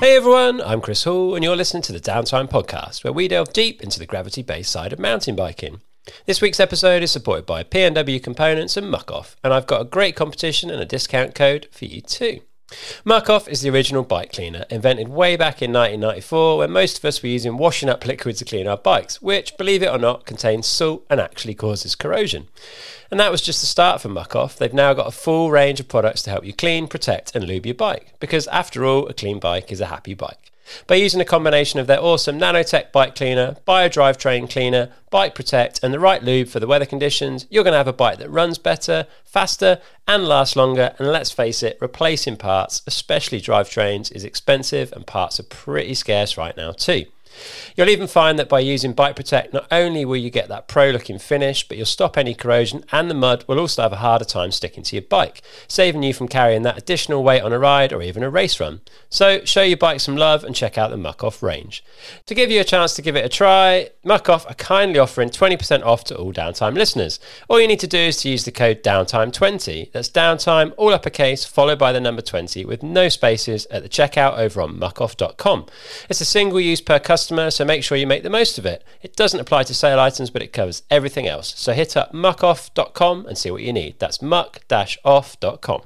Hey everyone, I'm Chris Hall, and you're listening to the Downtime Podcast, where we delve deep into the gravity based side of mountain biking. This week's episode is supported by PNW Components and Muc-Off, and I've got a great competition and a discount code for you too. Muc-Off is the original bike cleaner, invented way back in 1994 when most of us were using washing up liquid to clean our bikes, which, believe it or not, contains salt and actually causes corrosion. And that was just the start for Muc-Off. They've now got a full range of products to help you clean, protect, and lube your bike, because after all, a clean bike is a happy bike. By using a combination of their awesome nanotech bike cleaner, biodrivetrain cleaner, bike protect, and the right lube for the weather conditions, you're going to have a bike that runs better, faster, and lasts longer. And let's face it, replacing parts, especially drivetrains, is expensive and parts are pretty scarce right now, too. You'll even find that by using Bike Protect, not only will you get that pro looking finish, but you'll stop any corrosion and the mud will also have a harder time sticking to your bike, saving you from carrying that additional weight on a ride or even a race run. So show your bike some love and check out the Muc-Off range. To give you a chance to give it a try, Muc-Off are kindly offering 20% off to all downtime listeners. All you need to do is to use the code downtime20. That's downtime, all uppercase, followed by the number 20 with no spaces at the checkout over on muc-off.com. It's a single use per customer, so make sure you make the most of it. It doesn't apply to sale items, but it covers everything else. So hit up muc-off.com and see what you need. That's muc-off.com.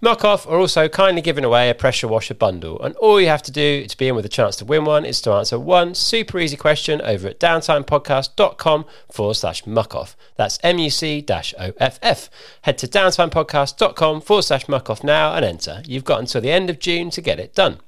Muc-Off are also kindly giving away a pressure washer bundle, and all you have to do to be in with a chance to win one is to answer one super easy question over at downtimepodcast.com forward slash mucoff. That's M U C O F F. Head to downtimepodcast.com forward slash mucoff now and enter. You've got until the end of June to get it done.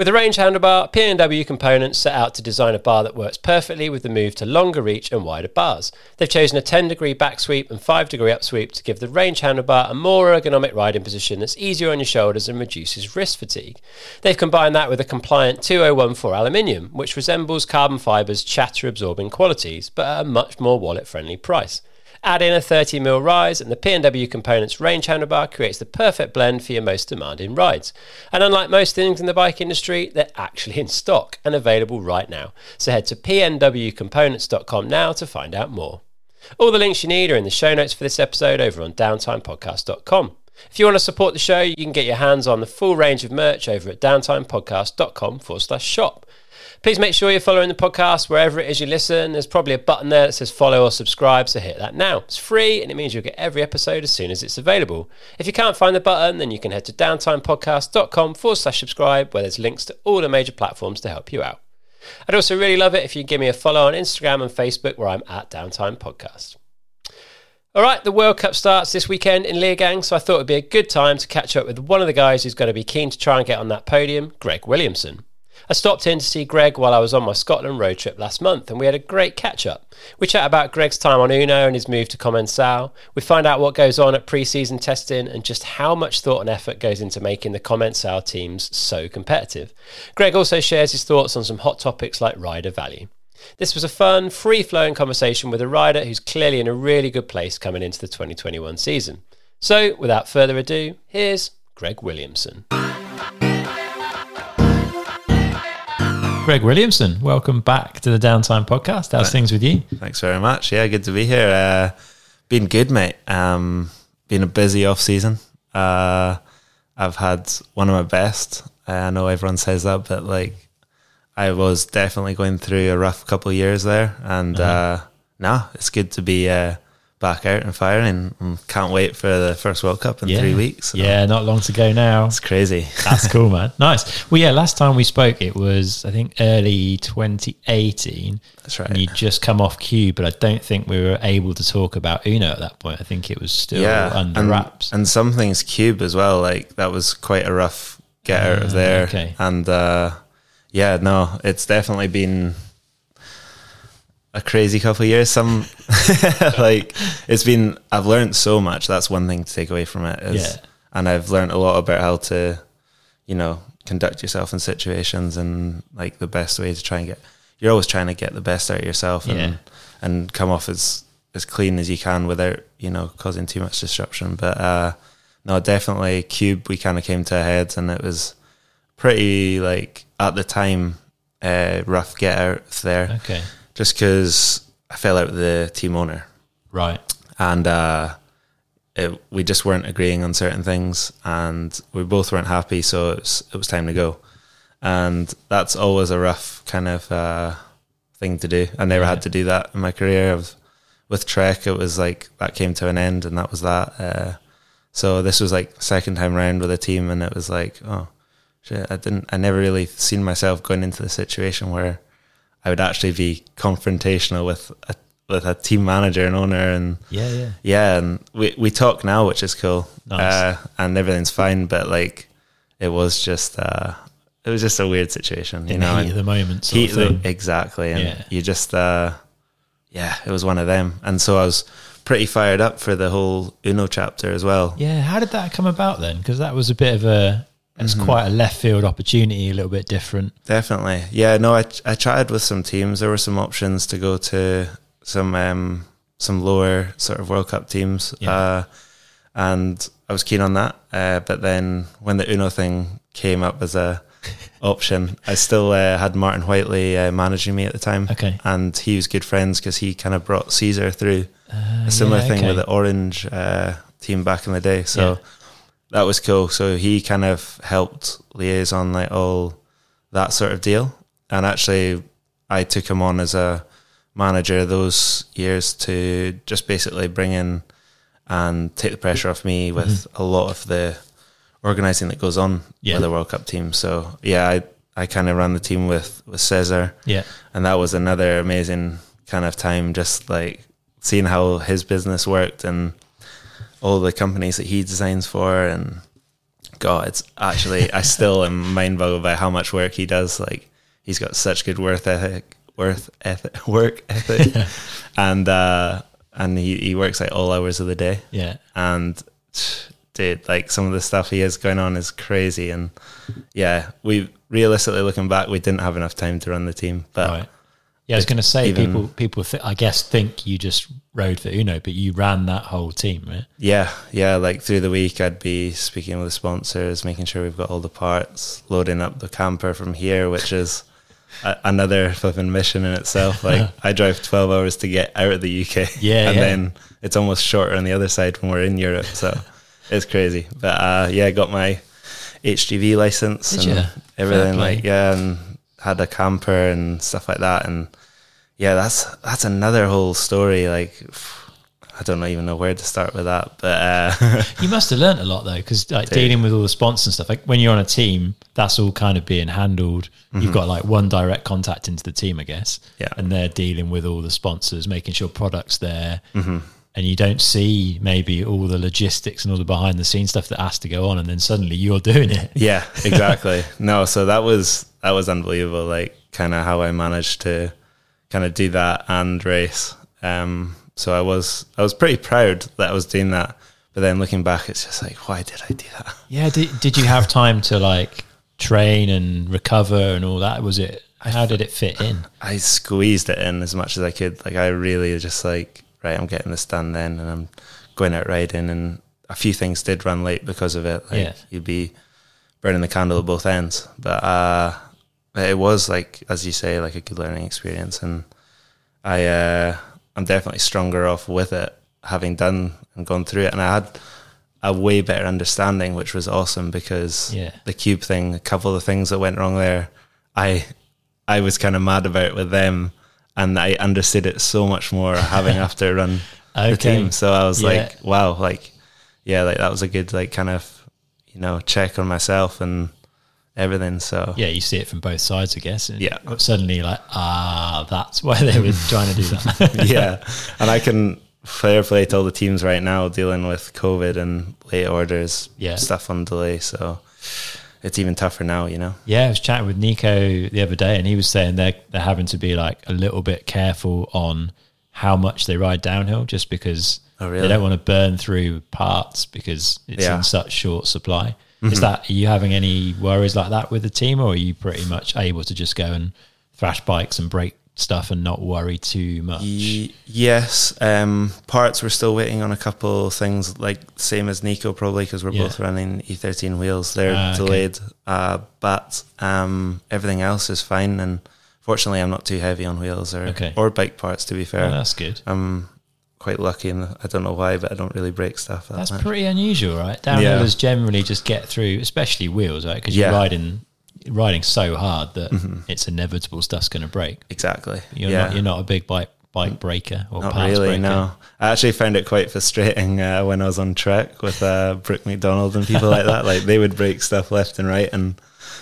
With the range handlebar, PNW Components set out to design a bar that works perfectly with the move to longer reach and wider bars. They've chosen a 10 degree back sweep and 5 degree up sweep to give the range handlebar a more ergonomic riding position that's easier on your shoulders and reduces wrist fatigue. They've combined that with a compliant 2014 aluminium, which resembles carbon fiber's chatter absorbing qualities, but at a much more wallet friendly price. Add in a 30mm rise, and the PNW Components range handlebar creates the perfect blend for your most demanding rides. And unlike most things in the bike industry, they're actually in stock and available right now. So head to pnwcomponents.com now to find out more. All the links you need are in the show notes for this episode over on downtimepodcast.com. If you want to support the show, you can get your hands on the full range of merch over at downtimepodcast.com forward slash shop. Please make sure you're following the podcast wherever it is you listen. There's probably a button there that says follow or subscribe, so hit that now. It's free and it means you'll get every episode as soon as it's available. If you can't find the button, then you can head to downtimepodcast.com forward slash subscribe, where there's links to all the major platforms to help you out. I'd also really love it if you give me a follow on Instagram and Facebook, where I'm at Downtime Podcast. All right, the World Cup starts this weekend in Leogang, so I thought it'd be a good time to catch up with one of the guys who's going to be keen to try and get on that podium, Greg Williamson. I stopped in to see Greg while I was on my Scotland road trip last month, and we had a great catch up. We chat about Greg's time on Unno and his move to Commencal. We find out what goes on at pre season testing and just how much thought and effort goes into making the Commencal teams so competitive. Greg also shares his thoughts on some hot topics like rider value. This was a fun, free flowing conversation with a rider who's clearly in a really good place coming into the 2021 season. So, without further ado, here's Greg Williamson. Greg Williamson, welcome back to the Downtime Podcast. How's things with you? Thanks very much. Yeah, good to be here. Uh, been good, mate. Um, been a busy off season. Uh, I've had one of my best. I know everyone says that, but like, I was definitely going through a rough couple of years there, and uh-huh. uh, nah, it's good to be uh, back out and firing and can't wait for the first World Cup in yeah. three weeks. So. Yeah, not long to go now. It's crazy. That's cool, man. Nice. Well, yeah, last time we spoke, it was, I think, early 2018. That's right. And you just come off Cube, but I don't think we were able to talk about Unno at that point. I think it was still yeah, under and, wraps. And some things Cube as well. Like, that was quite a rough get out uh, of ah, there. Okay. And, uh, yeah, no, it's definitely been a crazy couple of years. Some like it's been. I've learned so much. That's one thing to take away from it. Is, yeah. And I've learned a lot about how to, you know, conduct yourself in situations and like the best way to try and get. You're always trying to get the best out of yourself and yeah. and come off as as clean as you can without you know causing too much disruption. But uh, no, definitely Cube. We kind of came to a head, and it was pretty like at the time uh, rough get out there. Okay just because I fell out with the team owner. Right. And uh, it, we just weren't agreeing on certain things, and we both weren't happy. So it was it was time to go. and that's always a rough kind of uh, thing to do. I never had to do that in my career. I was, with Trek, it was like that came to an end, and that was that. Uh, so this was like second time round with a team, and it was like, oh shit, I didn't, I never really seen myself going into the situation where I would actually be confrontational with a with a team manager and owner, and Yeah, yeah. yeah, and we we talk now, which is cool, Nice. uh, and everything's fine. But like, it was just uh, it was just a weird situation, you In know. the and heat of the moment. Heat the- exactly, and Yeah. you just uh, yeah, it was one of them, and so I was pretty fired up for the whole Unno chapter as well. Yeah, how did that come about then? Because that was a bit of a, it's Mm-hmm. quite a left field opportunity, a little bit different. Definitely. Yeah, no, I I chatted with some teams. There were some options to go to some um some lower sort of World Cup teams. Yeah. Uh and I was keen on that. Uh but then when the Unno thing came up as a option, I still uh, had Martin Whiteley uh, managing me at the time. Okay. And he was good friends because he kind of brought Cesar through a similar Uh, yeah, thing okay. with the Orange uh, team back in the day. So Yeah. That was cool. So he kind of helped liaise on like all that sort of deal. And actually, I took him on as a manager those years to just basically bring in and take the pressure off me with mm-hmm. a lot of the organizing that goes on Yeah. with the World Cup team. So yeah, I I kind of ran the team with with Cesar Yeah. and that was another amazing kind of time just like seeing how his business worked and all the companies that he designs for and god it's actually i still am mind boggled by how much work he does like he's got such good work ethic worth ethic work ethic and uh and he, he works like all hours of the day Yeah. and dude, like some of the stuff he has going on is crazy. And yeah, we realistically looking back, we didn't have enough time to run the team. But Right. Yeah, I was going to say even- people people th- I guess think you just rode for Unno, but you ran that whole team, right? yeah, yeah, like through the week, I'd be speaking with the sponsors, making sure we've got all the parts, loading up the camper from here, which is. A, another flipping mission in itself. Like I drive twelve hours to get out of the UK, Yeah, and yeah. then it's almost shorter on the other side when we're in Europe. So it's crazy. But uh, yeah, I got my HGV license Did and? Fair everything. Like yeah, and had a camper and stuff like that. And yeah, that's that's another whole story. Like I don't even know where to start with that. But uh, You must have learnt a lot though, because like dealing with all the sponsors and stuff. Like when you're on a team, that's all kind of being handled. You've got like one direct contact into the team, I guess. Mm-hmm. Yeah. and they're dealing with all the sponsors, making sure products there. Mm-hmm. And you don't see maybe all the logistics and all the behind the scenes stuff that has to go on, and then suddenly you're doing it. yeah, exactly. no, so that was that was unbelievable. Like kind of how I managed to kind of do that and race. Um, so I was I was pretty proud that I was doing that. But then looking back, it's just like, why did I do that? Yeah. Did, did you have time to like train and recover and all that? Was it? How did it fit in? I squeezed it in as much as I could. Like I really just like, right, I'm getting this done then, and I'm going out riding. And a few things did run late because of it. Like Yeah. you'd be burning the candle at both ends. But uh, it was like, as you say, like a good learning experience. And I, uh, I'm definitely stronger off with it, having done and gone through it. And I had a way better understanding, which was awesome because Yeah. the cube thing, a couple of the things that went wrong there, I I was kind of mad about with them, and I understood it so much more having after run the team. So I was Yeah. like, wow, like yeah, like that was a good like kind of you know check on myself and everything. So Yeah, you see it from both sides, I guess. And Yeah. Suddenly, you're like, ah, that's why they were trying to do that. yeah, and I can fair play to all the teams right now dealing with COVID and late orders, Yeah. stuff on delay. So it's even tougher now, you know. Yeah, I was chatting with Nico the other day, and he was saying they're they're having to be like a little bit careful on how much they ride downhill, just because Oh, really? they don't want to burn through parts because it's Yeah. In such short supply. Is that are you having any worries like that with the team, or are you pretty much able to just go and thrash bikes and break stuff and not worry too much? Ye- yes, um, parts. We're still waiting on a couple things, like same as Nico probably because we're Yeah. both running E13 wheels. They're okay. delayed, uh, but um, everything else is fine. And fortunately, I'm not too heavy on wheels or Okay. or bike parts. To be fair, Oh, that's good. I'm quite lucky, and I don't know why, but I don't really break stuff. That That's much. pretty unusual, right? Downhillers Yeah. generally just get through, especially wheels, right? Because you're riding riding so hard that it's inevitable stuff's going to break. Exactly. You're yeah. not you're not a big bike bike breaker or Not really, breaker. no. I actually found it quite frustrating uh, when I was on trek with uh, Brook MacDonald and people like that. Like they would break stuff left and right, and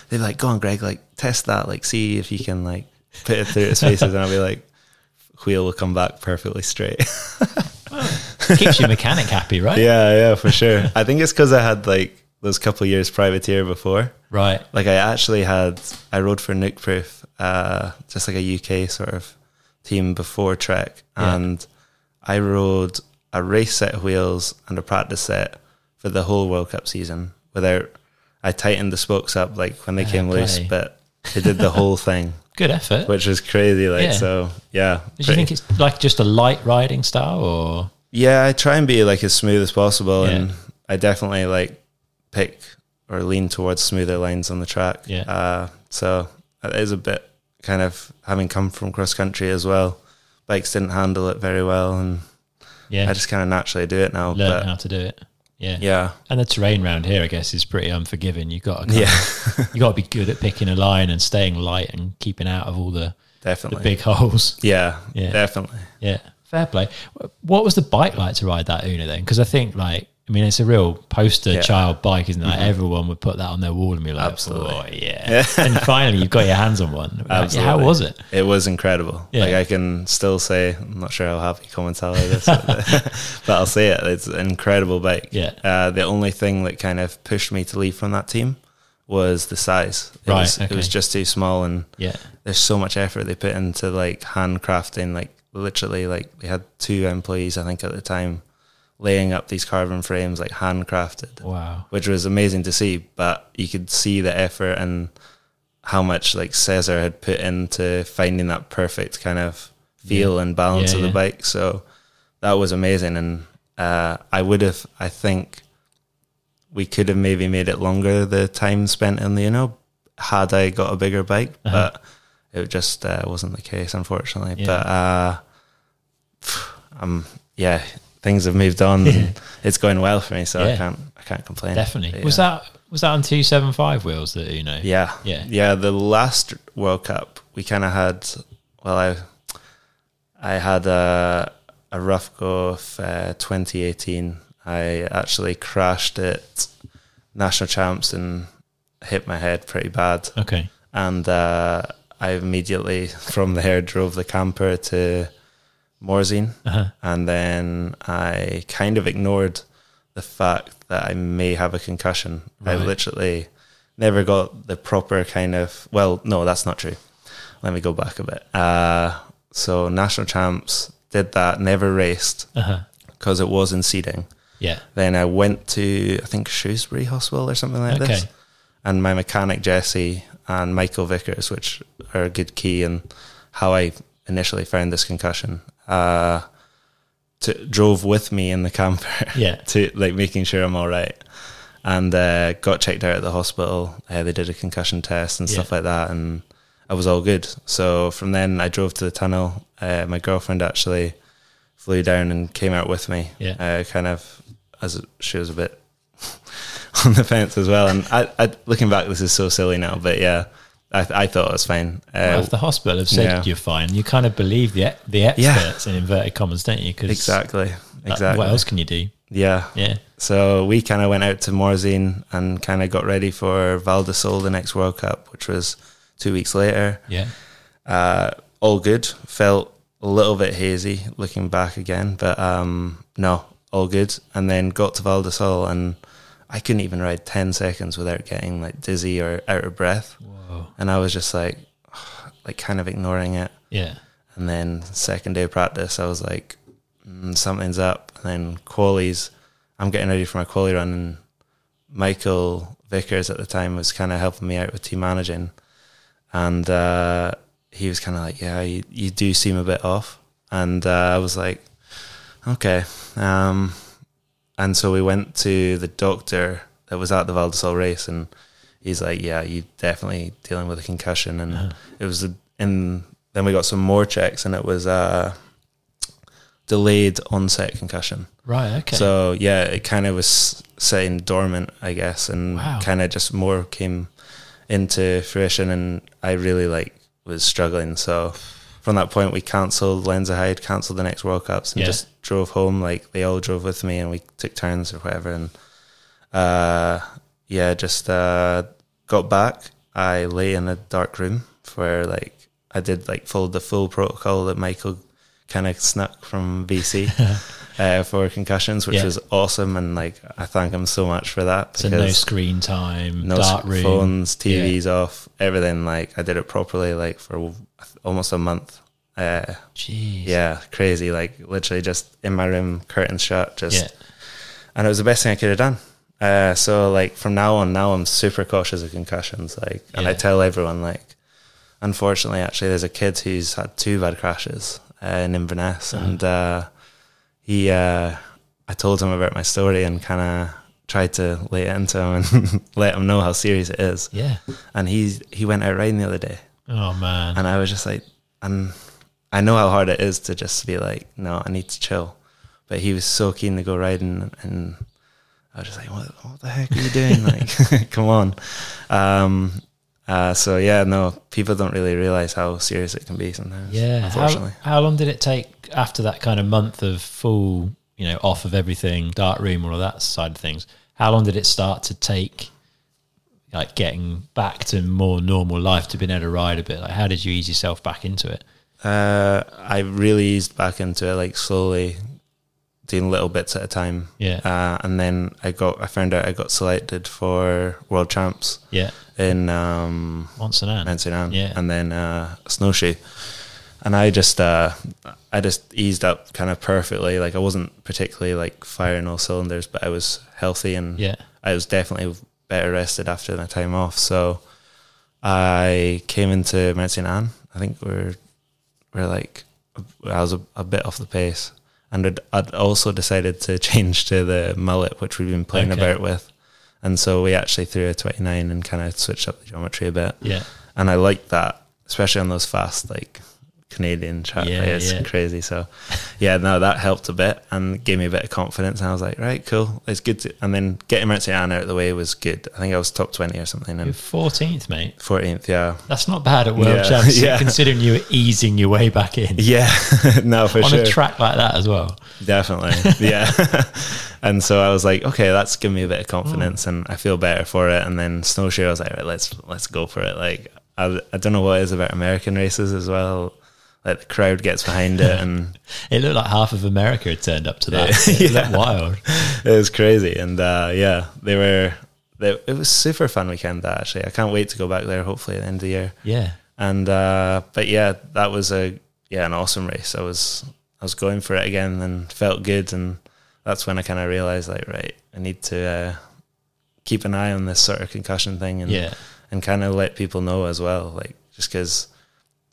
they'd be like, "Go on, Greg, like test that, like see if you can like put it through its faces." And I'll be like, "Wheel will come back perfectly straight." Keeps your mechanic happy, right? yeah, yeah, for sure. I think it's because I had like those couple of years privateer before. Right. Like I actually had, I rode for Nukeproof, uh, just like a UK sort of team before Trek, Yeah. and I rode a race set of wheels and a practice set for the whole World Cup season without. I tightened the spokes up like when they came loose, but they did the whole thing, Good effort. which was crazy. Like Yeah. so, yeah. Did you think it's like just a light riding style or Yeah, I try and be like as smooth as possible, Yeah. and I definitely like pick or lean towards smoother lines on the track. Yeah. Uh, so it is a bit kind of having come from cross country as well. Bikes didn't handle it very well, and yeah, I just kind of naturally do it now. learn how to do it? Yeah. yeah, And the terrain around here, I guess, is pretty unforgiving. You got to yeah, you got to be good at picking a line and staying light and keeping out of all the, the definitely. big holes. yeah, Yeah. definitely. Yeah, fair play. What was the bike like to ride that Unno then? Because I think like I mean it's a real poster Yeah. Mm-hmm. child bike, isn't it? Like, everyone would put that on their wall and be like, Absolutely. "Oh yeah!" and finally you've got your hands on one. Like, how was it? It was incredible. Yeah. Like I can still say, I'm not sure how happy tell this, but, I'll say it. It's an incredible bike. Yeah. Uh, the only thing that kind of pushed me to leave from that team was the size. It Right, Was, It was just too small, and Yeah, there's so much effort they put into like handcrafting. Like literally, like they had two employees, I think, at the time, laying up these carbon frames, like handcrafted wow. which was amazing to see. But you could see the effort and how much like Cesar had put into finding that perfect kind of feel and balance Yeah, of the yeah. bike. So that was amazing, and uh, I would have, I think, we could have maybe made it longer the time spent in the you know had I got a bigger bike, Uh-huh. but it just uh, wasn't the case, unfortunately. Yeah. But uh, um, yeah, things have moved on. and it's going well for me, so Yeah. I can't, I can't complain. Definitely. Was yeah. that was that on two seven five wheels that Unno? Yeah, Yeah. yeah. The last World Cup, we kind of had. Well, I, I had a a rough go of uh, 2018. I actually crashed at national champs and hit my head pretty bad, Okay. and uh, I immediately from there drove the camper to Morzine, Uh-huh. and then I kind of ignored the fact that I may have a concussion. I literally never got the proper kind of. Well, no, that's not true. Let me go back a bit. Uh, so national champs did that, never raced because it was in seeding. Yeah. Then I went to I think Shrewsbury Hospital or something like this, and my mechanic Jesse and Michael Vickers, which are a good key in how I initially found this concussion, uh, to, drove with me in the camper Yeah. to like making sure I'm all right, and uh, got checked out at the hospital. Uh, they did a concussion test and stuff like that, and I was all good. So from then I drove to the tunnel. Uh, my girlfriend actually flew down and came out with me. Yeah. Uh, kind of as she was a bit on the fence as well. And I, I, looking back, this is so silly now, but yeah, I, I thought it was fine. Uh, Well, if the hospital have said yeah. you're fine, you kind of believe the the experts in inverted commas, don't you? 'Cause exactly, that- exactly. What else can you do? Yeah. Yeah. So we kind of went out to Morzine and kind of got ready for Val di Sole, the next World Cup, which was two weeks later. Yeah. Uh, all good. Felt a little bit hazy looking back again, but um, no, all good. And then got to Val di Sole and I couldn't even ride 10 seconds without getting like dizzy or out of breath. And I was just like, like kind of ignoring it. Yeah. And then second day of practice, I was like, mm, something's up. And then qualies, I'm getting ready for my quali run, and Michael Vickers at the time was kind of helping me out with team managing, and uh, he was kind of like, "Yeah, you, you do seem a bit off," and uh, I was like, "Okay." Um, and so we went to the doctor that was at the Val di Sole race, and he's like, "Yeah, you're definitely dealing with a concussion," and it was a, in. Then we got some more checks, and it was uh, delayed onset concussion. Right. Okay. So yeah, it kind of was sitting dormant, I guess, and Wow. kind of just more came into fruition, and I really like was struggling. So from that point, we cancelled Lenzerheide, cancelled the next World Cups, and Yeah. just drove home. Like they all drove with me, and we took turns or whatever. And uh, yeah, just uh, got back. I lay in a dark room for like I did like followed the full protocol that Michael kind of snuck from BC uh, for concussions, which Yeah. was awesome, and like I thank him so much for that. So no screen time, no dark room, phones, TVs off, everything. Like I did it properly, like for almost a month. Uh, Jeez. yeah, crazy. Like literally just in my room, curtains shut, just Yeah. and it was the best thing I could have done. Uh, so like from now on, now I'm super cautious of concussions. Like, and I tell everyone like, unfortunately, actually, there's a kid who's had two bad crashes uh, in Inverness, Uh-huh. and uh, he, uh, I told him about my story and kind of tried to lay it into him and let him know how serious it is. Yeah. And he he went out riding the other day, Oh man. and I was just like, and I know how hard it is to just be like, no, I need to chill. But he was so keen to go riding, and I was just like, what, what the heck are you doing? like, come on. Um, uh, so yeah, no, people don't really realize how serious it can be sometimes. Yeah. How, how long did it take after that kind of month of full, you know, off of everything, dark room, all of that side of things? How long did it start to take, like getting back to more normal life, to being able to ride a bit? Like, how did you ease yourself back into it? Uh, I really eased back into it, like slowly, doing little bits at a time. Yeah. Uh, and then I got, I found out I got selected for World Champs Yeah. in um. Mount St. Yeah. and then uh, snowshoe. And I just, uh, I just eased up kind of perfectly. Like I wasn't particularly like firing all cylinders, but I was healthy and Yeah. I was definitely better rested after the time off. So I came into Mount St. Anne. I think we're we're like I was a, a bit off the pace, and I'd, I'd also decided to change to the mullet, which we've been playing Okay. about with. And so we actually threw a 29 and kind of switched up the geometry a bit Yeah. and I like that, especially on those fast like Canadian track. Yeah, it's yeah. crazy. So, yeah, no, that helped a bit and gave me a bit of confidence. And I was like, right, cool, it's good. To, and then getting. Anne out of the way was good. I think I was top twenty or something, and 14th, mate. fourteenth. Yeah, That's not bad at World Yeah. Champs, Yeah. considering you were easing your way back in. yeah, no, for On sure, On a track like that as well. definitely, yeah. and so I was like, okay, that's given me a bit of confidence, mm. and I feel better for it. And then snowshoe, I was like, right, let's let's go for it. Like, I, I don't know what it is about American races as well. Like the crowd gets behind it, and It looked like half of America had turned up to that. Yeah. It looked wild. it was crazy and uh, yeah they were they, it was super fun weekend that actually i can't wait to go back there hopefully at the end of the year Yeah. and uh, but yeah that was a yeah an awesome race i was i was going for it again and felt good and that's when i kind of realized like right i need to uh, keep an eye on this sort of concussion thing and Yeah. and kind of let people know as well like just because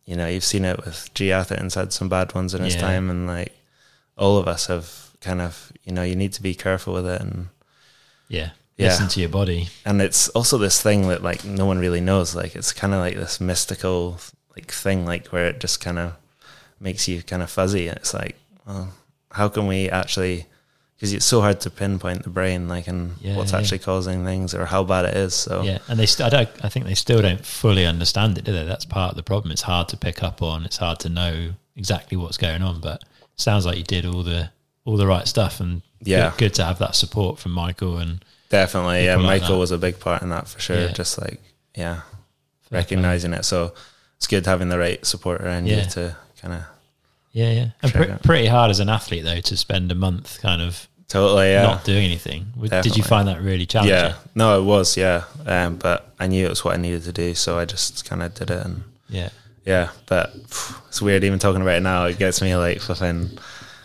you know you've seen it with Gee Atherton's had some bad ones in his Yeah. time and like all of us have kind of you know you need to be careful with it and Yeah. Yeah. Listen to your body. and it's also this thing that like no one really knows like it's kind of like this mystical like thing like where it just kind of makes you kind of fuzzy it's like well how can we actually because it's so hard to pinpoint the brain like and Yeah, what's yeah. actually causing things or how bad it is so Yeah. And they, st- I, don't, I think they still don't fully understand it, do they? That's part of the problem. It's hard to pick up on. It's hard to know exactly what's going on. But it sounds like you did all the all the right stuff, and Yeah. good, good to have that support from Michael and Definitely, yeah. Like Michael that. was a big part in that for sure. Yeah. Just like, yeah, Fair recognizing it. So it's good having the right support around you to kind of yeah, yeah. And pre- pretty hard as an athlete though to spend a month kind of totally, yeah, not doing anything. W- Did you find that really challenging? yeah. No, it was, yeah. Um, but I knew it was what I needed to do, so I just kind of did it, and Yeah. yeah. But phew, it's weird even talking about it now. It gets me like flipping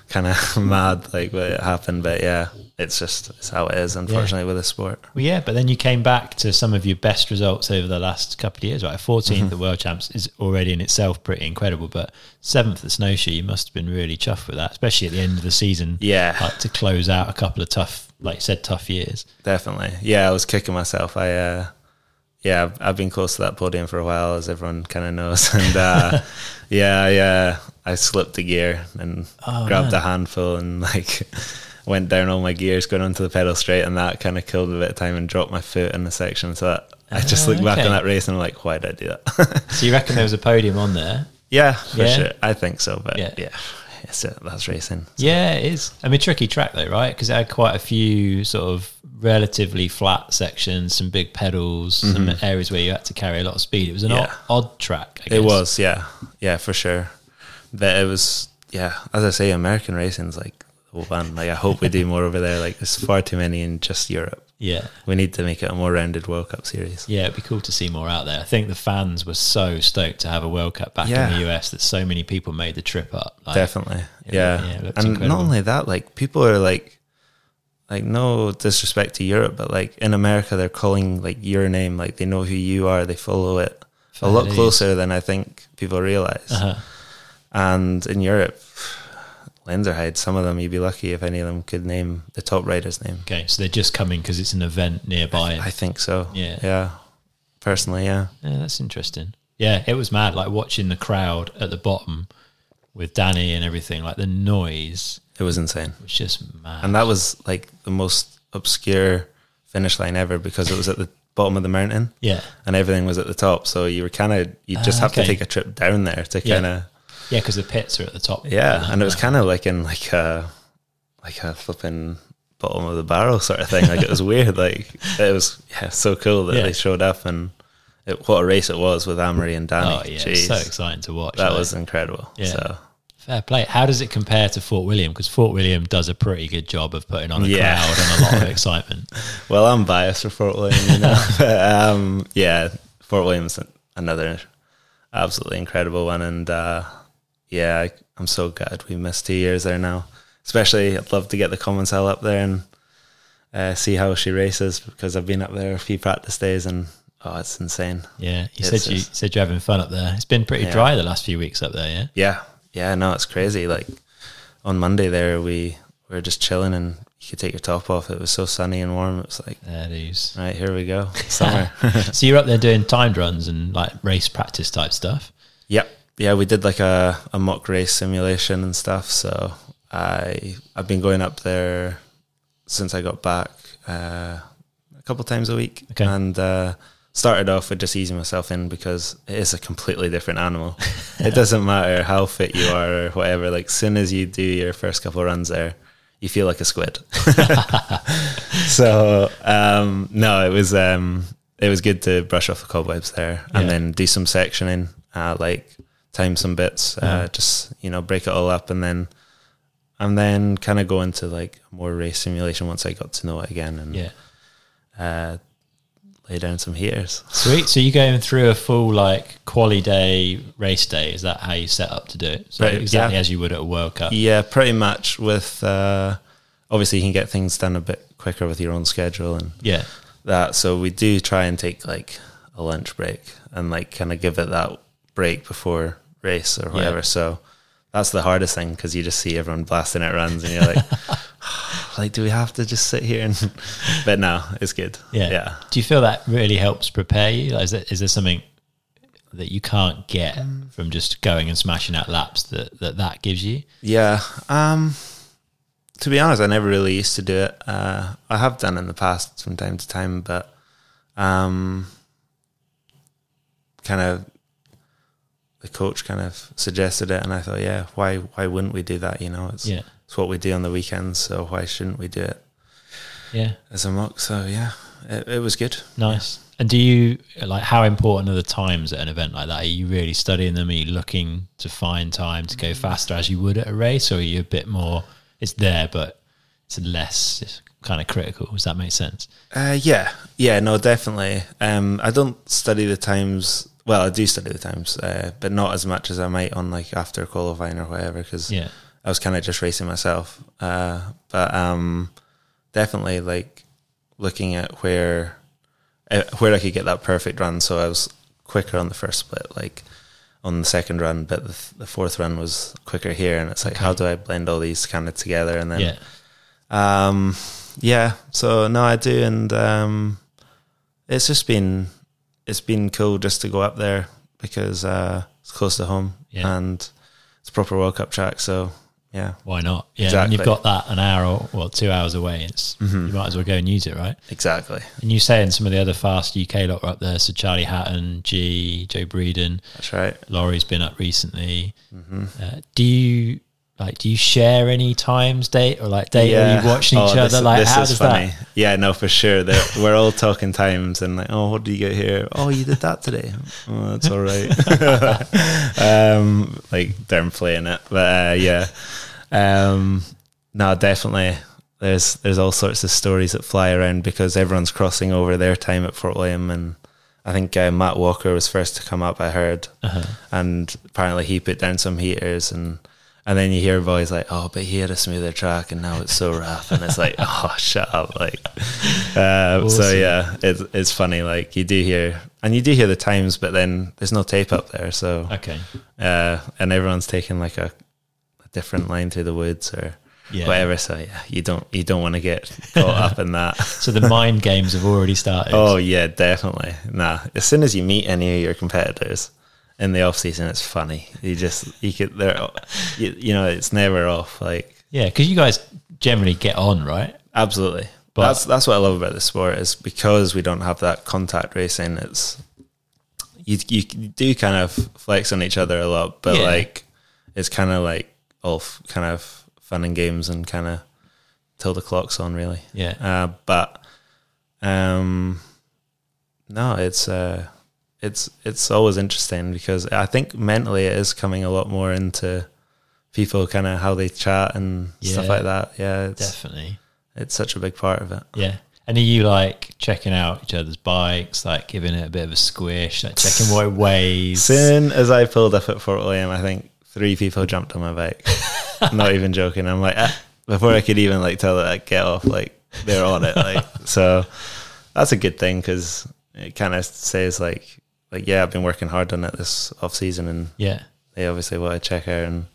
kind of mad, like what it happened. But yeah, it's just it's how it is, unfortunately, with the sport. Well, yeah, but then you came back to some of your best results over the last couple of years, right? 14th Mm-hmm. at World Champs is already in itself pretty incredible, but seventh at Snowshoe, you must have been really chuffed with that, especially at the end of the season. Yeah. Like to close out a couple of tough, like you said, tough years. Definitely. Yeah, I was kicking myself. I, uh, yeah, I've, I've been close to that podium for a while, as everyone kind of knows. And uh, yeah, yeah, I slipped a gear and Oh, grabbed man. a handful and like went down all my gears going onto the pedal straight, and that kind of killed a bit of time and dropped my foot in the section. So that, I just look back on that race and I'm like, why did I do that? So you reckon there was a podium on there? yeah, for Yeah? sure. I think so. But Yeah. yeah, it's it. That's racing. Yeah, it is. I mean, tricky track though, right? Because it had quite a few sort of relatively flat sections, some big pedals, some areas where you had to carry a lot of speed. It was an Mm-hmm. Yeah. odd, odd track. I guess. It was, yeah, yeah, for sure. But it was, yeah, as I say, American racing's like the one. Like I hope we do more over there. Like there's far too many in just Europe. Yeah. We need to make it a more rounded World Cup series. Yeah, it'd be cool to see more out there. I think the fans were so stoked to have a World Cup back Yeah. in the US that so many people made the trip up. Like, Definitely, it- yeah. yeah, and incredible. not only that, like people are like, like no disrespect to Europe, but like in America, they're calling like your name, like they know who you are, they follow it a lot Fair closer than I think people realize. Uh-huh. And in Europe, Lenzerheide, some of them you'd be lucky if any of them could name the top rider's name. Okay, so they're just coming because it's an event nearby. I think so. Yeah. Yeah. Personally, yeah. Yeah, that's interesting. Yeah, it was mad. Like watching the crowd at the bottom with Danny and everything. Like the noise It was insane. It was just mad. And that was like the most obscure finish line ever because it was at the bottom of the mountain yeah, and everything was at the top. So you were kind of, you just Ah, have okay. to take a trip down there to kind of, yeah, because the pits are at the top. yeah. And it was kind of like in like a, like a flipping bottom of the barrel sort of thing. Like it was weird. Like it was, yeah, so cool that Yeah. they showed up and it, what a race it was with Amaury and Danny. Oh yeah, Jeez. so exciting to watch. that was incredible. Yeah. So fair play. How does it compare to Fort William? Because Fort William does a pretty good job of putting on a Yeah. crowd and a lot of excitement. Well, I'm biased for Fort William, you know. but, um, yeah, Fort William's another absolutely incredible one, and uh, yeah, I, I'm so glad we missed two years there now. Especially, I'd love to get the Commencal up there and uh, see how she races because I've been up there a few practice days, and oh, it's insane. Yeah, you It's said you said you're having fun up there. It's been pretty Yeah. dry the last few weeks up there. Yeah. Yeah, yeah, no, it's crazy. Like on Monday there, we, we were just chilling, and you could take your top off. It was so sunny and warm. It was like, it is. right, here we go, summer. so you're up there doing timed runs and like race practice type stuff. Yep. Yeah, we did like a, a mock race simulation and stuff. So I I've been going up there since I got back uh, a couple times a week, Okay. and uh, started off with just easing myself in because it is a completely different animal. it doesn't matter how fit you are or whatever. Like, as soon as you do your first couple runs there, you feel like a squid. so um, no, it was um, it was good to brush off the cobwebs there and Yeah. then do some sectioning, uh, like time some bits, uh, just you know break it all up and then and then kind of go into like more race simulation once I got to know it again and Yeah. uh, lay down some heaters. Sweet. So you're going through a full like quali day race day. Is that how you set up to do it? So exactly yeah. as you would at a World Cup. Yeah, pretty much. With uh, obviously you can get things done a bit quicker with your own schedule and Yeah. that. So we do try and take like a lunch break and like kind of give it that break before race or whatever. Yeah. So that's the hardest thing because you just see everyone blasting out runs and you're like, like, do we have to just sit here? And but no, it's good. Yeah. yeah. Do you feel that really helps prepare you? Like, is, there, is there something that you can't get Mm. from just going and smashing out laps that that, that gives you? Yeah. Um, to be honest, I never really used to do it. Uh, I have done in the past from time to time, but um, kind of the coach kind of suggested it, and I thought, yeah, why why wouldn't we do that? You know, it's Yeah. it's what we do on the weekends, so why shouldn't we do it Yeah. as a mock? So yeah, it, it was good. Nice. And do you like how important are the times at an event like that? Are you really studying them? Are you looking to find time to go faster as you would at a race, or are you a bit more? It's there, but it's less kind of critical. Does that make sense? Uh, yeah, yeah, no, definitely. Um, I don't study the times. Well, I do study the times, uh, but not as much as I might on like after a qualifying or whatever, because Yeah. I was kind of just racing myself. Uh, but um, definitely like looking at where uh, where I could get that perfect run. So I was quicker on the first split, like on the second run, but the, the fourth run was quicker here. And it's like, how do I blend all these kind of together? And then Yeah. um, yeah, so no, I do, and um, it's just been it's been cool just to go up there because uh, it's close to home Yeah. and it's a proper World Cup track. So Yeah, Why not? Yeah, and you've got that an hour or well, two hours away. It's Mm-hmm. you might as well go and use it, right? exactly. And you saying some of the other fast UK lot are up there. So Charlie Hatton, Gee, Joe Breeden, That's right. Laurie's been up recently. Mm-hmm. Uh, do you like? Do you share any times date or like date? Are you watching each Oh, other? this- like, this how is does funny. that? Yeah, no, for sure. They're, we're all talking times and like, oh, what did you get here? Oh, you did that today. Oh, that's all right. um, like they're playing it, but uh, yeah, um, no, definitely. There's there's all sorts of stories that fly around because everyone's crossing over their time at Fort William, and I think uh, Matt Walker was first to come up. I heard, Uh-huh. and apparently he put down some heaters and. And then you hear boys like, "Oh, but he had a smoother track, and now it's so rough." And it's like, "Oh, shut up!" Like, uh, so yeah, it's it's funny. Like you do hear, and you do hear the times, but then there's no tape up there, so Okay. uh, and everyone's taking like a, a different line through the woods or Yeah. whatever. So yeah, you don't you don't want to get caught up in that. So the mind games have already started. Oh yeah, definitely. Nah, as soon as you meet any of your competitors in the off season, it's funny. You just you could they're you, you know it's never off. Like yeah, because you guys generally get on, right? absolutely. But- that's that's what I love about the sport is because we don't have that contact racing. It's you you do kind of flex on each other a lot, but Yeah. like it's kind of like all f- kind of fun and games and kind of till the clock's on really. Yeah. Uh, but um, no, it's uh, it's it's always interesting because I think mentally it is coming a lot more into people kind of how they chat and stuff like that. Yeah, it's Definitely. it's such a big part of it. Yeah. And are you like checking out each other's bikes, like giving it a bit of a squish, like checking what it weighs? Soon as I pulled up at Fort William, I think three people jumped on my bike. Not even joking. I'm like, ah, before I could even like tell it, like, get off, like they're on it. Like, so that's a good thing because it kind of says like, like yeah, I've been working hard on it this off season, and Yeah. they obviously want to check out and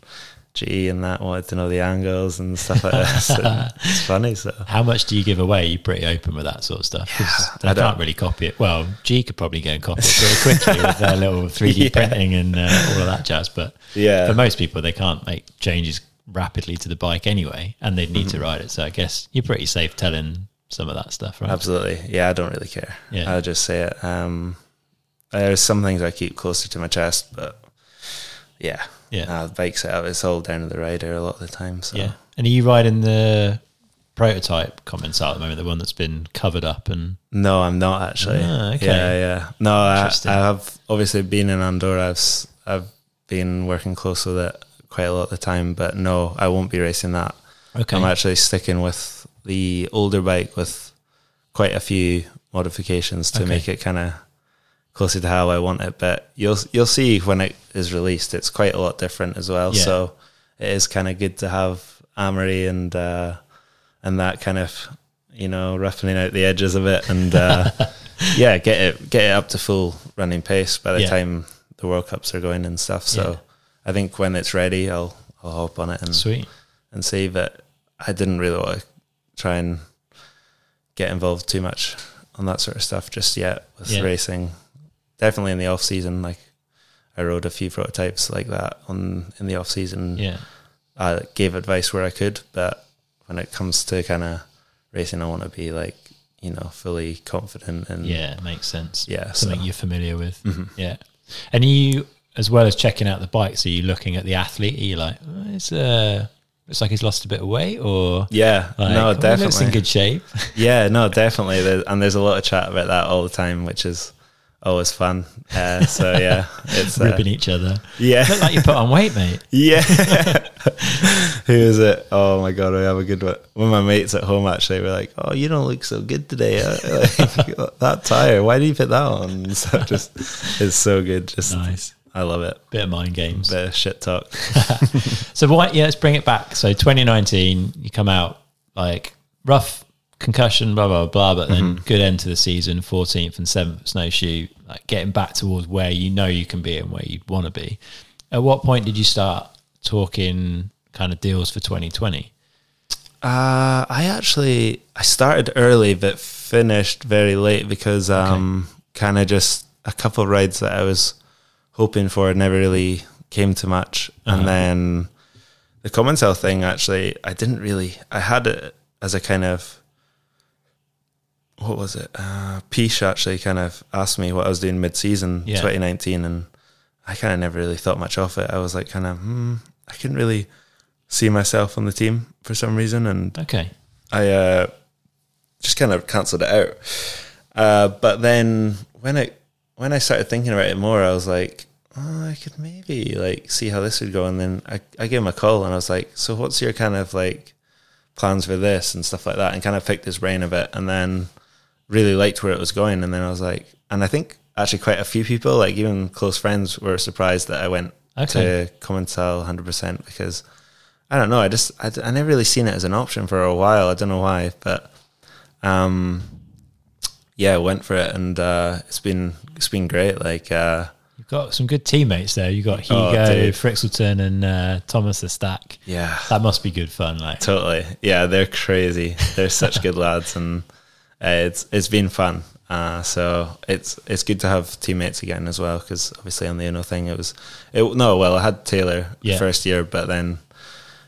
Gee and that wanted to know the angles and stuff like that. So it's funny. So How much do you give away? You're pretty open with that sort of stuff. 'Cause I don't- can't really copy it. Well, Gee could probably go and copy it pretty quickly with their little 3D Yeah. printing and uh, all of that jazz. But yeah, for most people, they can't make changes rapidly to the bike anyway, and they'd need Mm-hmm. to ride it. So I guess you're pretty safe telling some of that stuff, right? Absolutely. Yeah, I don't really care. Yeah. I'll just say it. Um, there's some things I keep closer to my chest, but yeah. Yeah. Uh, the bike setup, it's all down to the rider a lot of the time. So Yeah. And are you riding the prototype Commencal at the moment, the one that's been covered up and No, I'm not actually. Ah, okay. Yeah, yeah. No, I, I, have obviously been in Andorra. I've, I've been working close with it quite a lot of the time, but no, I won't be racing that. okay. I'm actually sticking with the older bike with quite a few modifications to Okay. make it kind of closer to how I want it. But you'll you'll see when it is released, it's quite a lot different as well. Yeah. So it is kind of good to have Amaury and uh, and that kind of you know roughening out the edges of it and uh, yeah, get it get it up to full running pace by the Yeah. time the World Cups are going and stuff. So Yeah. I think when it's ready, I'll I'll hop on it and Sweet. and see but I didn't really want to try and get involved too much on that sort of stuff just yet with racing. Definitely in the off season, like I rode a few prototypes like that on in the off season. Yeah. I gave advice where I could, but when it comes to kind of racing, I want to be like you know fully confident and Yeah, it makes sense. Yeah, Something so- you're familiar with. Mhm. Yeah. And you, as well as checking out the bikes, are you looking at the athlete? Are you like, oh, it's uh, looks like he's lost a bit of weight or yeah, like, no, oh, he definitely, looks in good shape? yeah, no, definitely. There, and there's a lot of chat about that all the time, which is always fun. Uh, so yeah, it's uh, Ribbing each other. yeah, Look like you put on weight, mate. Yeah. Who is it? Oh my god, I have a good one. One of my mates at home actually were like, "Oh, you don't look so good today. Uh, like, that tire. Why did you put that on?" So just, it's so good. Just, Nice. I love it. Bit of mind games. Bit of shit talk. So why? Yeah, let's bring it back. So 2019, you come out like rough concussion, blah blah blah, but then Mm-hmm. good end to the season, 14th and 7th snowshoe, like getting back towards where you know you can be and where you want to be. At what point did you start talking kind of deals for 2020? Uh, I actually I started early but finished very late because um, kind of just a couple of rides that I was hoping for never really came to much, Uh-huh. and then the Commencal thing actually, I didn't really. I had it as a kind of what was it? Uh, Peace actually kind of asked me what I was doing mid-season Yeah. 2019, and I kind of never really thought much of it. I was like, kind of, hmm, I couldn't really see myself on the team for some reason, and Okay. I uh, just kind of cancelled it out. Uh, but then when I when I started thinking about it more, I was like, oh, I could maybe like see how this would go. And then I, I gave him a call and I was like, so what's your kind of like plans for this and stuff like that, and kind of picked his brain a bit, and then really liked where it was going. And then I was like, and I think actually quite a few people, like even close friends, were surprised that I went Okay. to Commencal 100% because I don't know. I just I, I never really seen it as an option for a while. I don't know why, but um, yeah, went for it, and uh, it's been it's been great. Like uh, You've got some good teammates there. You've got Oh, Hugo, dude. Frixtalon, and uh, Thomas Estaque. yeah, That must be good fun. Like, totally. Yeah, they're crazy. They're such good lads, and it's it's been fun. Uh, so it's it's good to have teammates again as well because obviously on the Unno thing it was it no well I had Taylor the Yeah. first year but then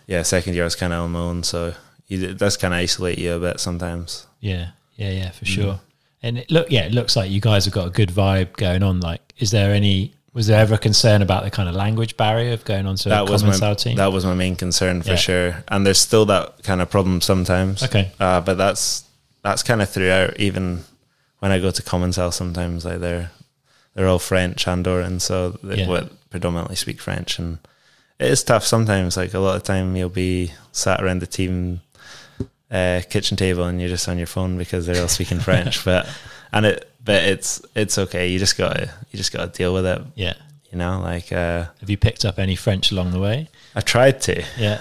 yeah second year I was kind of on my own so you, it does kind of isolate you a bit sometimes yeah, yeah, yeah, Mm. for sure. And it look, yeah, it looks like you guys have got a good vibe going on. Like, is there any? Was there ever a concern about the kind of language barrier of going on to a was common my team? that was my main concern for Yeah. sure and there's still that kind of problem sometimes Okay. uh, but that's that's kind of throughout even when I go to Commencal sometimes like they're they're all French Andorran so they Yeah. would predominantly speak French and it is tough sometimes like a lot of time you'll be sat around the team uh, kitchen table and you're just on your phone because they're all speaking French but and it but it's it's okay you just gotta you just gotta deal with it yeah. you know like uh, Have you picked up any French along the way? I tried to Yeah.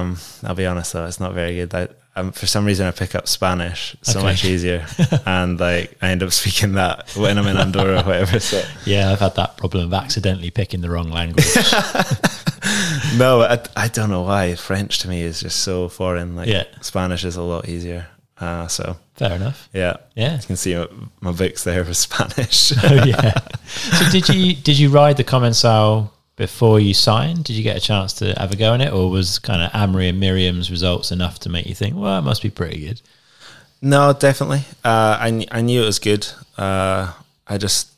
um, I'll be honest though, it's not very good. I, um, for some reason, I pick up Spanish so Okay. much easier, and like I end up speaking that when I'm in Andorra or whatever. So Yeah, I've had that problem of accidentally picking the wrong language. no, I, I don't know why French to me is just so foreign. Like Yeah. Spanish is a lot easier. Uh, so Fair enough. yeah, Yeah. you can see my, my books there for Spanish. Oh yeah. So did you did you ride the Commencal before you signed? Did you get a chance to have a go in it, or was kind of Amaury and Myriam's results enough to make you think, well, it must be pretty good? No, definitely. Uh, I I knew it was good. Uh, I just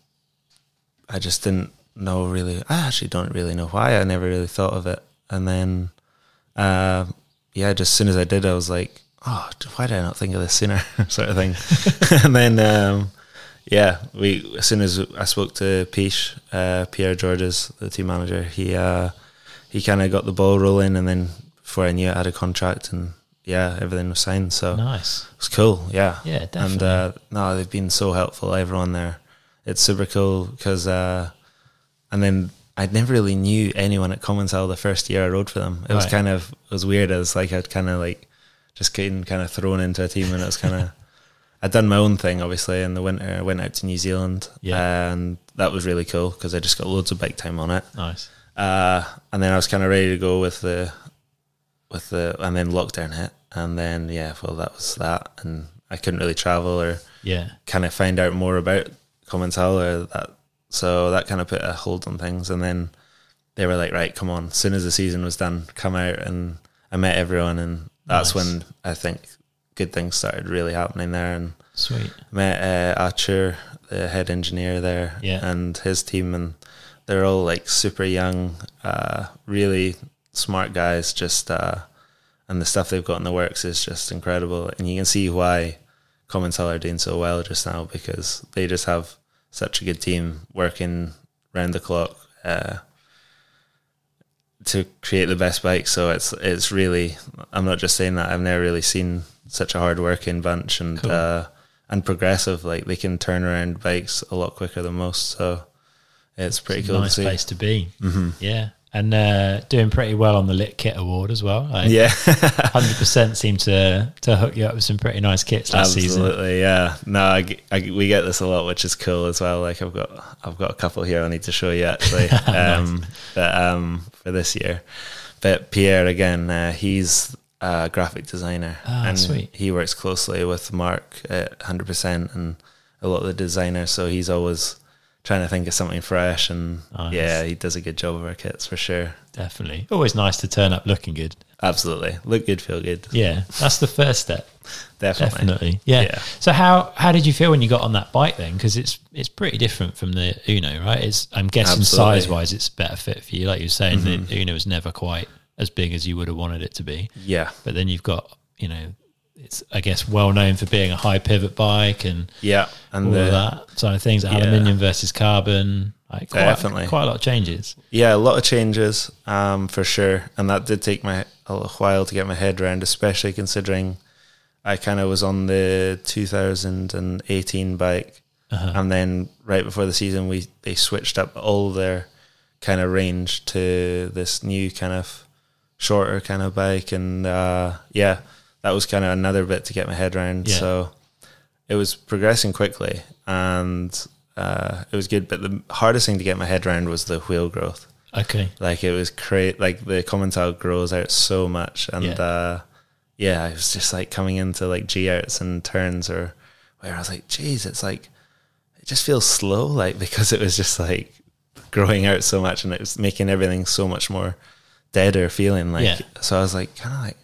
I just didn't know really. I actually don't really know why. I never really thought of it. And then, uh, yeah, just as soon as I did, I was like, oh, why did I not think of this sooner? sort of thing. and then, um, yeah, we as soon as I spoke to Piche, uh, Pierre Georges, the team manager, he uh, he kind of got the ball rolling, and then before I knew it, I had a contract, and yeah, everything was signed. So Nice. it was cool, yeah. Yeah, And definitely. uh, no, they've been so helpful. Everyone there, it's super cool because, uh, and then I never really knew anyone at Commencal the first year I rode for them. It was kind of it was weird. It was like I'd kind of like just getting kind of thrown into a team, and it was kind of I'd done my own thing obviously in the winter. I went out to New Zealand, Yeah. and that was really cool because I just got loads of bike time on it. Nice. Uh, and then I was kind of ready to go with the, with the, and then lockdown hit, and then yeah, well that was that, and I couldn't really travel or Yeah. kind of find out more about Commencal or that, so that kind of put a hold on things, and then they were like, right, come on, as soon as the season was done, come out, and I met everyone, and that's Nice. when I think good things started really happening there, and Sweet. met uh, Archer, the head engineer there, Yeah. and his team, and they're all like super young, uh, really smart guys. Just uh, and the stuff they've got in the works is just incredible, and you can see why Commencal are doing so well just now because they just have such a good team working round the clock. Uh, to create the best bike, so it's it's really. I'm not just saying that. I've never really seen such a hard working bunch and Cool. uh, and progressive. Like they can turn around bikes a lot quicker than most. So it's pretty cool nice to place to be. Mm-hmm. Yeah. And uh, doing pretty well on the Lit Kit Award as well. Like, Yeah, 100% seemed to, to hook you up with some pretty nice kits last season. absolutely. Yeah, no, I, I we get this a lot, which is cool as well. Like I've got I've got a couple here I need to show you actually. um, but um, for this year, but Pierre again, uh, he's a graphic designer, Ah, and sweet. he works closely with Mark at hundred percent and a lot of the designers. So he's always trying to think of something fresh. And Nice. yeah, he does a good job of our kits for sure. Definitely. Always nice to turn up looking good. Absolutely, look good, feel good. Yeah, that's the first step. Definitely. Definitely. Yeah. Yeah. So how how did you feel when you got on that bike then? Because it's it's pretty different from the Unno, right? It's I'm guessing Mm-hmm. size wise, it's better fit for you. Like you were saying, the Unno was never quite as big as you would have wanted it to be. Yeah, But then you've got you know, it's I guess well known for being a high pivot bike and yeah, and all the, of that side of things. yeah. Aluminium versus carbon. Like quite, Definitely. quite a lot of changes. Yeah, a lot of changes um, for sure, and that did take my a while to get my head around, especially considering I kind of was on the 2018 bike, Uh-huh. and then right before the season, we they switched up all their kind of range to this new kind of shorter kind of bike, and uh, yeah, that was kind of another bit to get my head around. Yeah. So it was progressing quickly, and uh, it was good. But the hardest thing to get my head around was the wheel growth. Okay. Like it was great. Like the Commencal grows out so much, and Yeah. yeah. uh yeah, I was just like coming into like G outs and turns or where I was like, geez, it's like it just feels slow, like because it was just like growing out so much and it was making everything so much more deader feeling. Like Yeah. so, I was like, kind of like,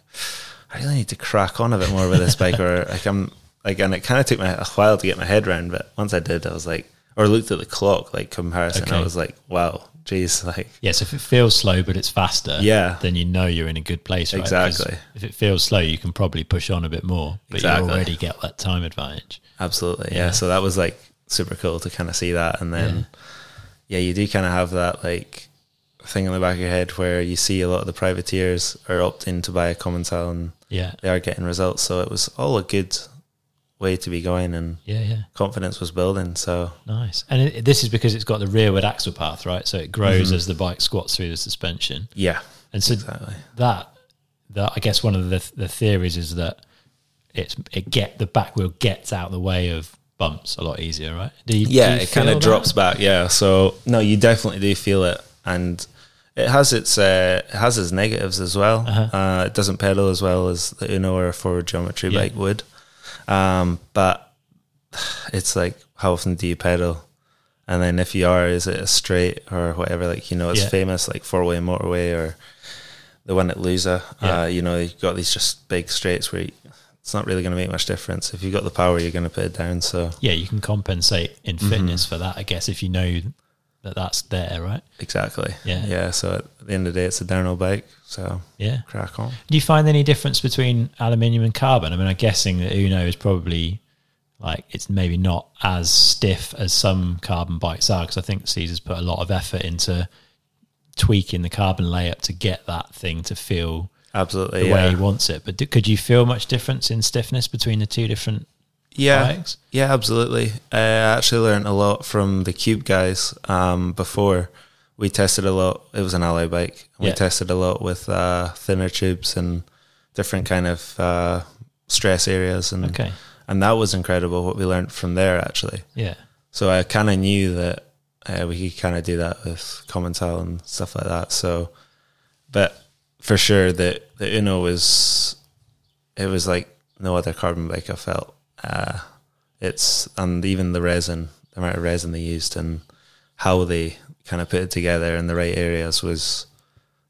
I really need to crack on a bit more with this bike, or like I'm like, and it kind of took me a while to get my head around, but once I did, I was like, or looked at the clock like comparison, Okay. I was like, wow, geez, like Yes, if it feels slow but it's faster, Yeah. then you know you're in a good place, right? Exactly. If it feels slow, you can probably push on a bit more, but Exactly. you already get that time advantage. Absolutely, Yeah. yeah. So that was like super cool to kind of see that, and then yeah, you do kind of have that like thing in the back of your head where you see a lot of the privateers are opting to buy a Commencal and Yeah, they are getting results. So it was all a good way to be going, and yeah, yeah. confidence was building. So Nice. And it, this is because it's got the rearward axle path, right? So it grows mm-hmm. as the bike squats through the suspension. yeah, And so exactly. that, that I guess one of the the theories is that it's it get the back wheel gets out of the way of bumps a lot easier, right? Do you, yeah, it kind of drops back. Yeah, so no, you definitely do feel it, and it has its uh, it has its negatives as well. Uh-huh. uh it doesn't pedal as well as the Unno or a forward geometry Yeah. bike would, um, but it's like how often do you pedal? And then if you are, is it a straight or whatever? Like you know, it's Yeah. famous like four way motorway or the one at Lousã. Yeah. Uh, you know, you've got these just big straights where you, it's not really going to make much difference. If you've got the power, you're going to put it down. So Yeah, you can compensate in Mm-hmm. fitness for that, I guess, if you know that that's there, right? Exactly. Yeah. Yeah. So at the end of the day, it's a downhill bike. So Yeah. crack on. Do you find any difference between aluminium and carbon? I mean, I'm guessing that Unno is probably like it's maybe not as stiff as some carbon bikes are because I think Cesar's put a lot of effort into tweaking the carbon layup to get that thing to feel Absolutely. the yeah. way he wants it. But do, could you feel much difference in stiffness between the two different yeah. Yeah. Absolutely. I actually learned a lot from the Cube guys um, before. We tested a lot. It was an alloy bike. We Yeah. tested a lot with uh, thinner tubes and different kind of uh, stress areas, and Okay. and that was incredible. What we learned from there actually. Yeah. So I kind of knew that uh, we could kind of do that with Commencal and stuff like that. So, but for sure, the the Unno was it was like no other carbon bike I felt. Uh, it's and even the resin, the amount of resin they used and how they kind of put it together in the right areas was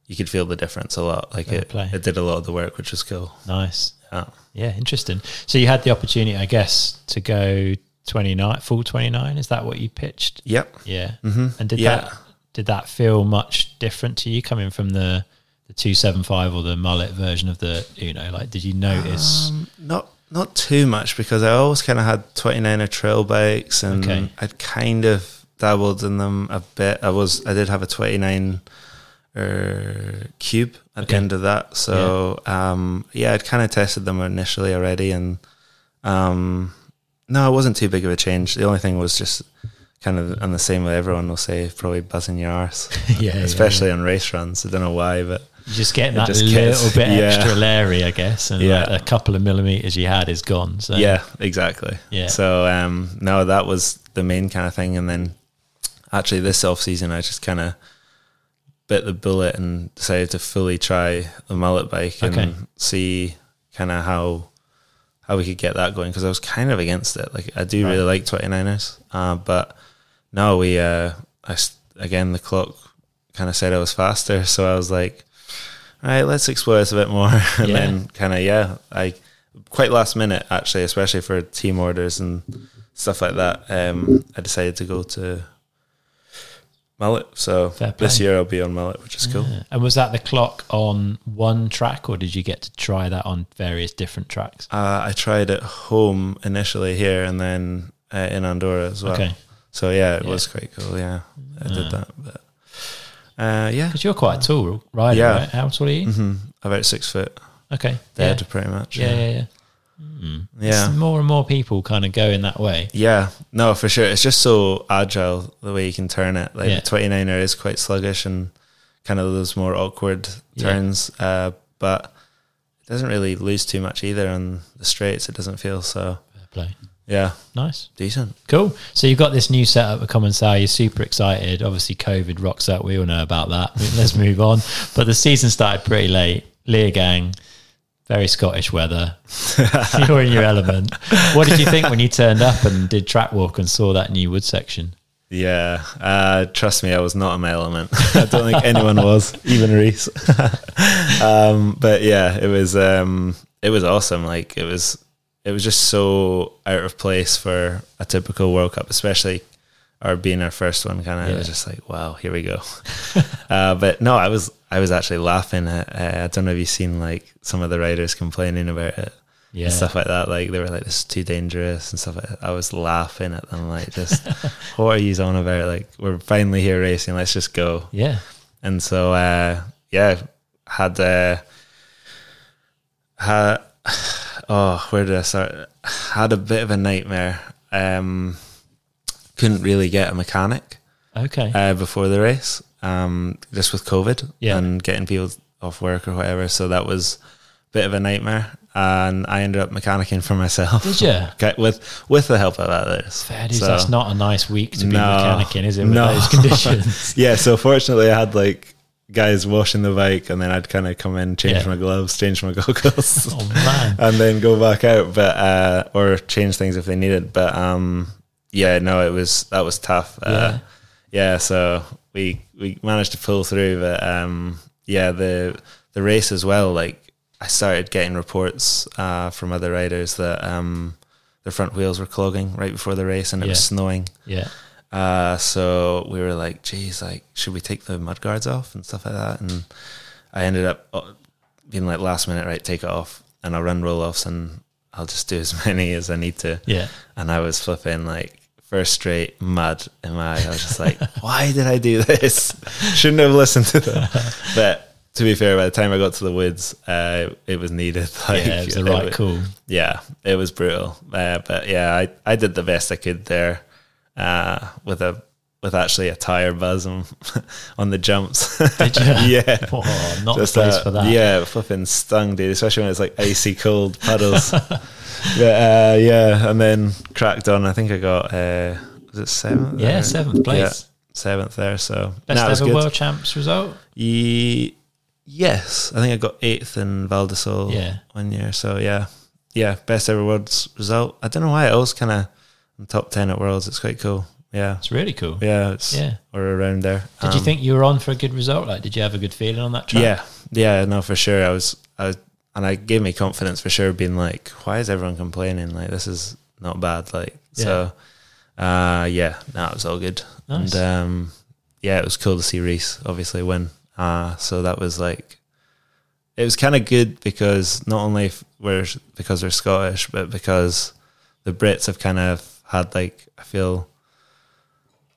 you could feel the difference a lot. Like Fair it, play. it did a lot of the work, which was cool. Nice. Yeah. Yeah, interesting. So you had the opportunity, I guess, to go 29, full 29. Is that what you pitched? Yep. Yeah. hmm And did Yeah. that did that feel much different to you coming from the the two seven five or the mullet version of the you know, Like, did you notice? Um, not not too much because I always kind of had 29er trail bikes and Okay. I'd kind of dabbled in them a bit. I was I did have a 29 er, cube at Okay. the end of that. So um, yeah, I'd kind of tested them initially already and um, no, it wasn't too big of a change. The only thing was just kind of on the same way everyone will say, probably buzzing your arse. yeah, yeah, Especially on race runs. I don't know why, but Just getting it that just little gets- bit yeah. extra Larry, I guess, and Yeah. like a couple of millimeters you had is gone. So yeah, exactly. Yeah. So um, no, that was the main kind of thing, and then actually this off season, I just kind of bit the bullet and decided to fully try the mullet bike and Okay. see kind of how how we could get that going because I was kind of against it. Like I do Right. really like 29ers, uh, but no, we uh, I again the clock kind of said I was faster, so I was like, all right, let's explore this a bit more, and Yeah. then kind of yeah, I quite last minute actually, especially for team orders and stuff like that. Um, I decided to go to mullet, so this year I'll be on mullet, which is cool. And was that the clock on one track, or did you get to try that on various different tracks? Uh, I tried at home initially here, and then uh, in Andorra as well. Okay, So yeah, it Yeah. was quite cool. Yeah, I Yeah. did that. But uh, yeah, because you're quite tall rider, Yeah. right? How tall are you? hmm about six foot Okay, dead, yeah, pretty much. yeah, yeah, yeah. Hmm. Yeah. It's more and more people kind of going that way. Yeah, no, for sure. It's just so agile the way you can turn it. Like Yeah. the 29er is quite sluggish and kind of those more awkward Yeah. turns, uh, but it doesn't really lose too much either on the straights. It doesn't feel so. Play. Yeah, Nice. decent. Cool. So you've got this new setup at Commencal. You're super excited. Obviously, COVID rocks up. We all know about that. Let's move on. But the season started pretty late. Leogang, very Scottish weather. You're in your element. What did you think when you turned up and did track walk and saw that new wood section? Yeah, uh, trust me, I was not in my element. I don't think anyone was, even Reece. um, but yeah, it was um, it was awesome. Like it was it was just so out of place for a typical World Cup, especially our being our first one. Kind of, it was just like, wow, here we go. uh, but no, I was I was actually laughing at. Uh, I don't know if you've seen like some of the riders complaining about it Yeah. and stuff like that. Like they were like, "This is too dangerous" and stuff. like that. I was laughing at them, like, just what are you on about? Like, we're finally here racing. Let's just go. Yeah. And so, uh, yeah, had uh, had oh, where did I start? Had a bit of a nightmare. Um, couldn't really get a mechanic Okay. uh, before the race, um, just with COVID Yeah. and getting people off work or whatever. So that was a bit of a nightmare, and I ended up mechanicking for myself. Did you? Okay, with with the help of others. Fair dues. So- That's not a nice week to be No. mechanicking, is it? With No. those conditions. yeah. So fortunately, I had like guys washing the bike, and then I'd kind of come in, change Yeah. my gloves, change my goggles. oh man. and then go back out, but uh, or change things if they needed. But um, yeah, no, it was that was tough. Yeah. Uh, yeah, so we we managed to pull through, but um, yeah, the the race as well. Like I started getting reports uh, from other riders that um, their front wheels were clogging right before the race, and it was snowing. Yeah. Uh, so we were like, geez, like, should we take the mud guards off and stuff like that? And I ended up uh, being like, last minute, right, take it off and I'll run roll offs and I'll just do as many as I need to. Yeah. And I was flipping like first straight mud in my eye. I was just like, why did I do this? Shouldn't have listened to them. But to be fair, by the time I got to the woods, uh, it was needed. Like, Yeah, it was the right call. yeah, it was brutal. Uh, but yeah, I, I did the best I could there uh, with a with actually a tire buzz on, on the jumps. Did you? yeah. Oh, not Just, the place uh, for that. Yeah, flipping stung, dude. Especially when it's like icy cold puddles. but uh, yeah, and then cracked on. I think I got uh, was it seventh? Yeah, there? seventh place. Yeah, seventh there. So Best no, ever good. world champs result. Ye- yes, I think I got eighth in Val Yeah. one year. So yeah, yeah, best ever worlds result. I don't know why I was kind of top ten at worlds. It's quite cool. Yeah, It's really cool. yeah, it's Yeah. or around there. Did you Um, think you were on for a good result? Like, did you have a good feeling on that track? Yeah, yeah, no, for sure. I was, I was, and I gave me confidence for sure. Being like, why is everyone complaining? Like this is not bad. Like so, uh, yeah, no, it was all good. Nice. And um, yeah, it was cool to see Reece obviously win. Uh, so that was like, it was kind of good because not only f- we're because we're Scottish, but because the Brits have kind of had like I feel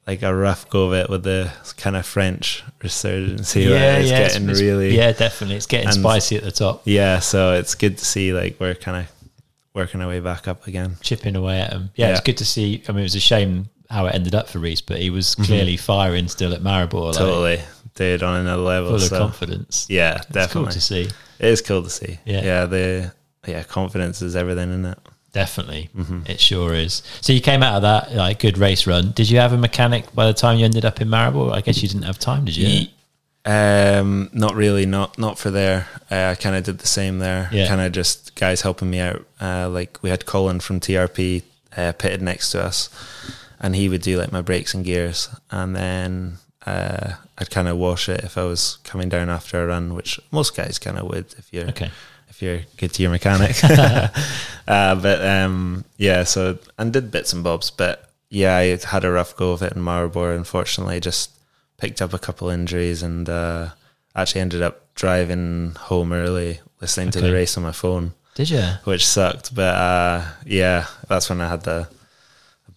like a rough go of it with the kind of French resurgence here. yeah, it's yeah. getting it's- really yeah, definitely. It's getting and- spicy at the top, yeah. So it's good to see like we're kind of working our way back up again. chipping away at him. Yeah, it's good to see. I mean, it was a shame how it ended up for Reece, but he was clearly firing still at Maribor, like, Mm-hmm. totally, dude, on another level. full of confidence. yeah, It's cool definitely, to see. it is cool to see. Yeah. Yeah, the yeah confidence is everything in it. Definitely, Mm-hmm. it sure is. So you came out of that like good race run. Did you have a mechanic by the time you ended up in Maribor? I guess you didn't have time, did you? Um, not really, not not for there. Uh, I kind of did the same there. Yeah. Kind of just guys helping me out. Uh, like we had Colin from TRP uh, pitted next to us, and he would do like my brakes and gears, and then uh, I'd kind of wash it if I was coming down after a run, which most guys kind of would if you're Okay. If you're good to your mechanic. uh, but um, yeah, so and did bits and bobs, but yeah, I had a rough go of it in Maribor. Unfortunately, just picked up a couple injuries and uh, actually ended up driving home early, listening to the race on my phone, Did you? which sucked. But uh, yeah, that's when I had the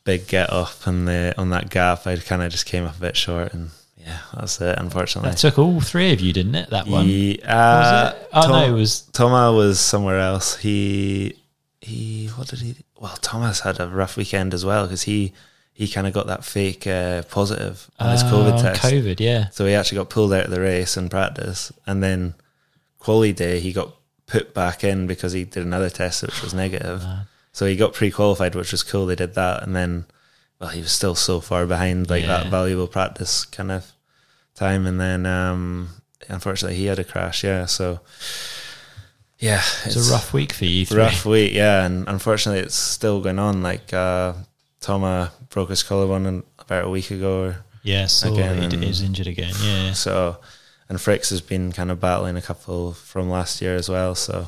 big get up and the on that gap. I kind of just came up a bit short, and yeah, that's it. Unfortunately, That took all three of you, didn't it? That one. Was uh, it? Oh Tom- no, it was. Thomas was somewhere else. He he what did he? Well, Thomas had a rough weekend as well because he he kind of got that fake uh, positive on his COVID Oh, test. COVID, yeah. So he actually got pulled out of the race in practice, and then quali day he got put back in because he did another test which was negative. So he got pre-qualified, which was cool. They did that, and then well, he was still so far behind, like Yeah. that valuable practice kind of time, and then um, unfortunately he had a crash. Yeah, so yeah, it's, was a rough week for you three. rough week. Yeah, and unfortunately it's still going on. Like uh, Toma broke his collarbone about a week ago. Or, Yeah, so Again, he, he injured again. Yeah. so, and Fricks has been kind of battling a couple from last year as well. So,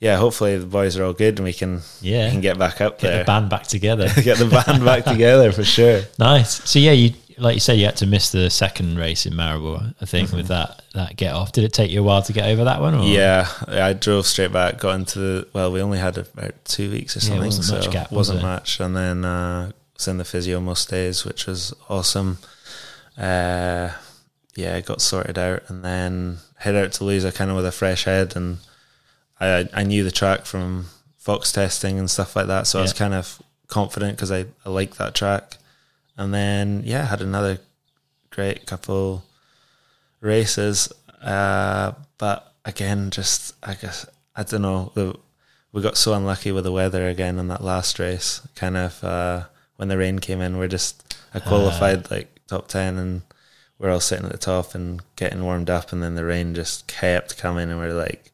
yeah, hopefully the boys are all good and we can Yeah. we can get back up Get there, the band back together. get the band back together for sure. nice. So yeah, you like you said, you had to miss the second race in Maribor. I think Mm-hmm. with that that get off. Did it take you a while to get over that one? Or? Yeah, I drove straight back, got into the well. We only had about two weeks or Yeah, it something, wasn't so much gap, was wasn't there? much. And then uh, was in the physio most days, which was awesome. Uh, yeah, got sorted out, and then head out to Lousã kind of with a fresh head, and I I knew the track from Fox testing and stuff like that, so I was kind of confident because I I like that track. And then yeah, had another great couple races. Uh, but again, just I guess I don't know. The, we got so unlucky with the weather again in that last race. Kind of uh, when the rain came in, we're just I qualified like top ten, and we're all sitting at the top and getting warmed up, and then the rain just kept coming, and we're like,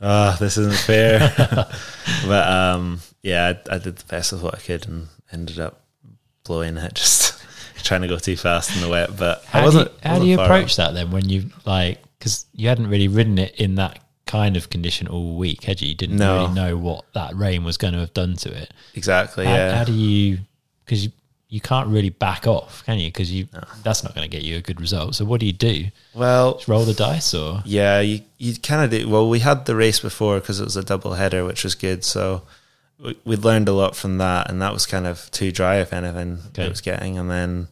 "Oh, this isn't fair." but um, yeah, I, I did the best with what I could, and ended up blowing it just. Trying to go too fast in the wet, but I How do wasn't. you, how do wasn't you approach that then when you like because you hadn't really ridden it in that kind of condition all week, had you? You didn't No. really know what that rain was going to have done to it. Exactly. How, yeah. how do you? Because you, you can't really back off, can you? Because you that's not going to get you a good result. So what do you do? well, Just roll the dice or Yeah, you you kind of do. Well, we had the race before because it was a double header, which was good. So we, we learned a lot from that, and that was kind of too dry, if anything, Okay. it was getting. And then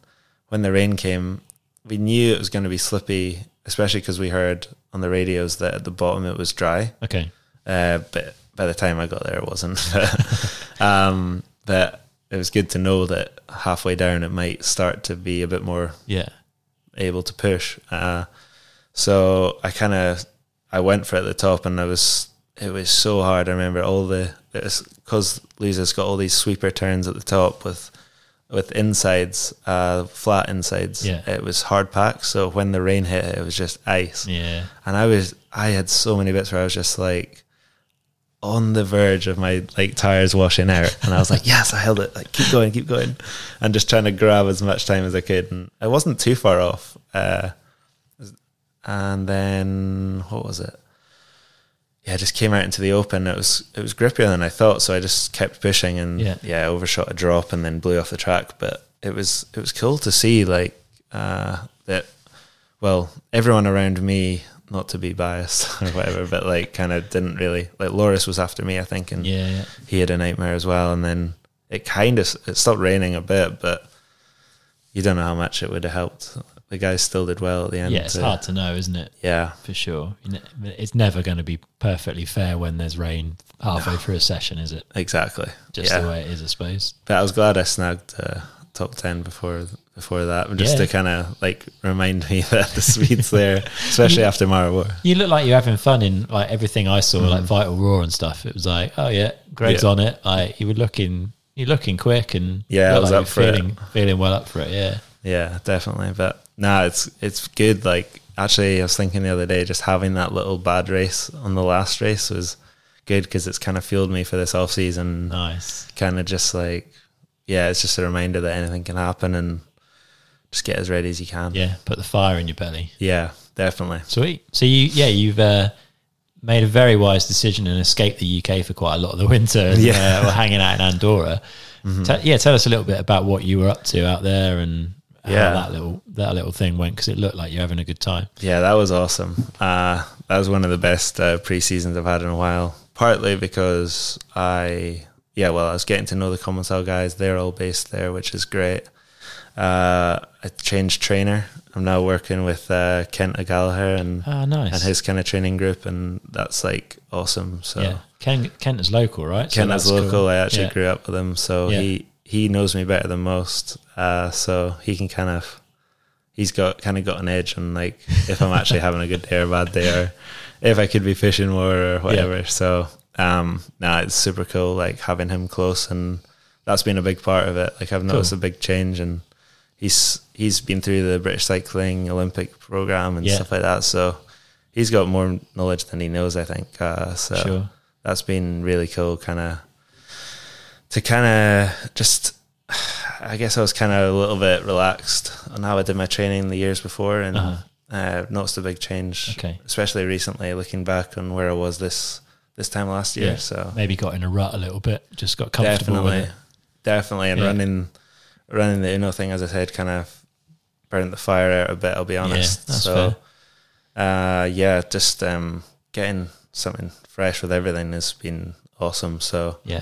when the rain came, we knew it was going to be slippy, especially because we heard on the radios that at the bottom it was dry. okay? Uh, but by the time I got there, it wasn't. But, um, but it was good to know that halfway down it might start to be a bit more Yeah, able to push. Uh, so I kind of I went for it at the top, and I was it was so hard. I remember all the because Lousã's got all these sweeper turns at the top with with insides, uh, flat insides. Yeah. it was hard packed. So when the rain hit, it was just ice. yeah. And I was I had so many bits where I was just like on the verge of my like tires washing out and I was like yes I held it like keep going keep going and just trying to grab as much time as I could and I wasn't too far off uh, and then what was it yeah I just came out into the open it was it was grippier than I thought so I just kept pushing and Yeah. yeah, overshot a drop and then blew off the track but it was it was cool to see like uh, that well, everyone around me, not to be biased or whatever, but like kind of didn't really like Loris was after me, I think, and Yeah, yeah. he had a nightmare as well. And then it kind of it stopped raining a bit, but you don't know how much it would have helped. The guys still did well at the end. Yeah, it's to- hard to know, isn't it? Yeah, For sure. It's never going to be perfectly fair when there's rain halfway through a session, is it? exactly. Just yeah. the way it is, I suppose. But I was glad I snagged uh, top ten before before that, just Yeah. to kind of like remind me that the Swedes there, especially after Maribor. You look like you're having fun in like everything I saw, like Vital Raw and stuff. It was like, oh yeah, Greg's Mm. Yeah. on it. Like you were looking, you're looking quick and Yeah, I was like up for were it. feeling, feeling well up for it. Yeah, Yeah, definitely. But nah, it's it's good. Like actually, I was thinking the other day, just having that little bad race on the last race was good because it's kind of fueled me for this off season. nice. Kind of just like yeah, it's just a reminder that anything can happen and just get as ready as you can. Yeah, put the fire in your belly. Yeah, definitely. Sweet. So you, yeah, you've uh, made a very wise decision and escaped the UK for quite a lot of the winter. And, Yeah. uh, we're hanging out in Andorra. Te- yeah, tell us a little bit about what you were up to out there and Yeah. that little that little thing went because it looked like you're having a good time. Yeah, that was awesome. Uh, that was one of the best uh, pre seasons I've had in a while. Partly because I, yeah, well, I was getting to know the Commencal guys. They're all based there, which is great. Uh, I changed trainer. I'm now working with uh, Kent O'Gallagher and Ah, nice. and his kind of training group, and that's like awesome. So yeah, Ken, Kent is local, right? So Kent is local. cool. I actually Yeah. grew up with him, so Yeah. he he knows me better than most. Uh, so he can kind of he's got kind of got an edge on like if I'm actually having a good day or bad day, or if I could be fishing more or whatever. So um, nah, it's super cool. Like having him close, and that's been a big part of it. Like I've noticed Cool. a big change, and he's he's been through the British Cycling Olympic program and Yeah. stuff like that. So he's got more knowledge than he knows. I think. Uh, so Sure. that's been really cool kind of to kind of just i guess i was kind of a little bit relaxed on how i did my training the years before and Uh-huh. uh, noticed a big change Okay. especially recently looking back on where i was this this time last year Yeah. so Maybe got in a rut a little bit, just got comfortable definitely definitely and Yeah. running running the Unno thing as i said kind of burned the fire out a bit i'll be honest that's so uh yeah just um getting something fresh with everything has been awesome so Yeah.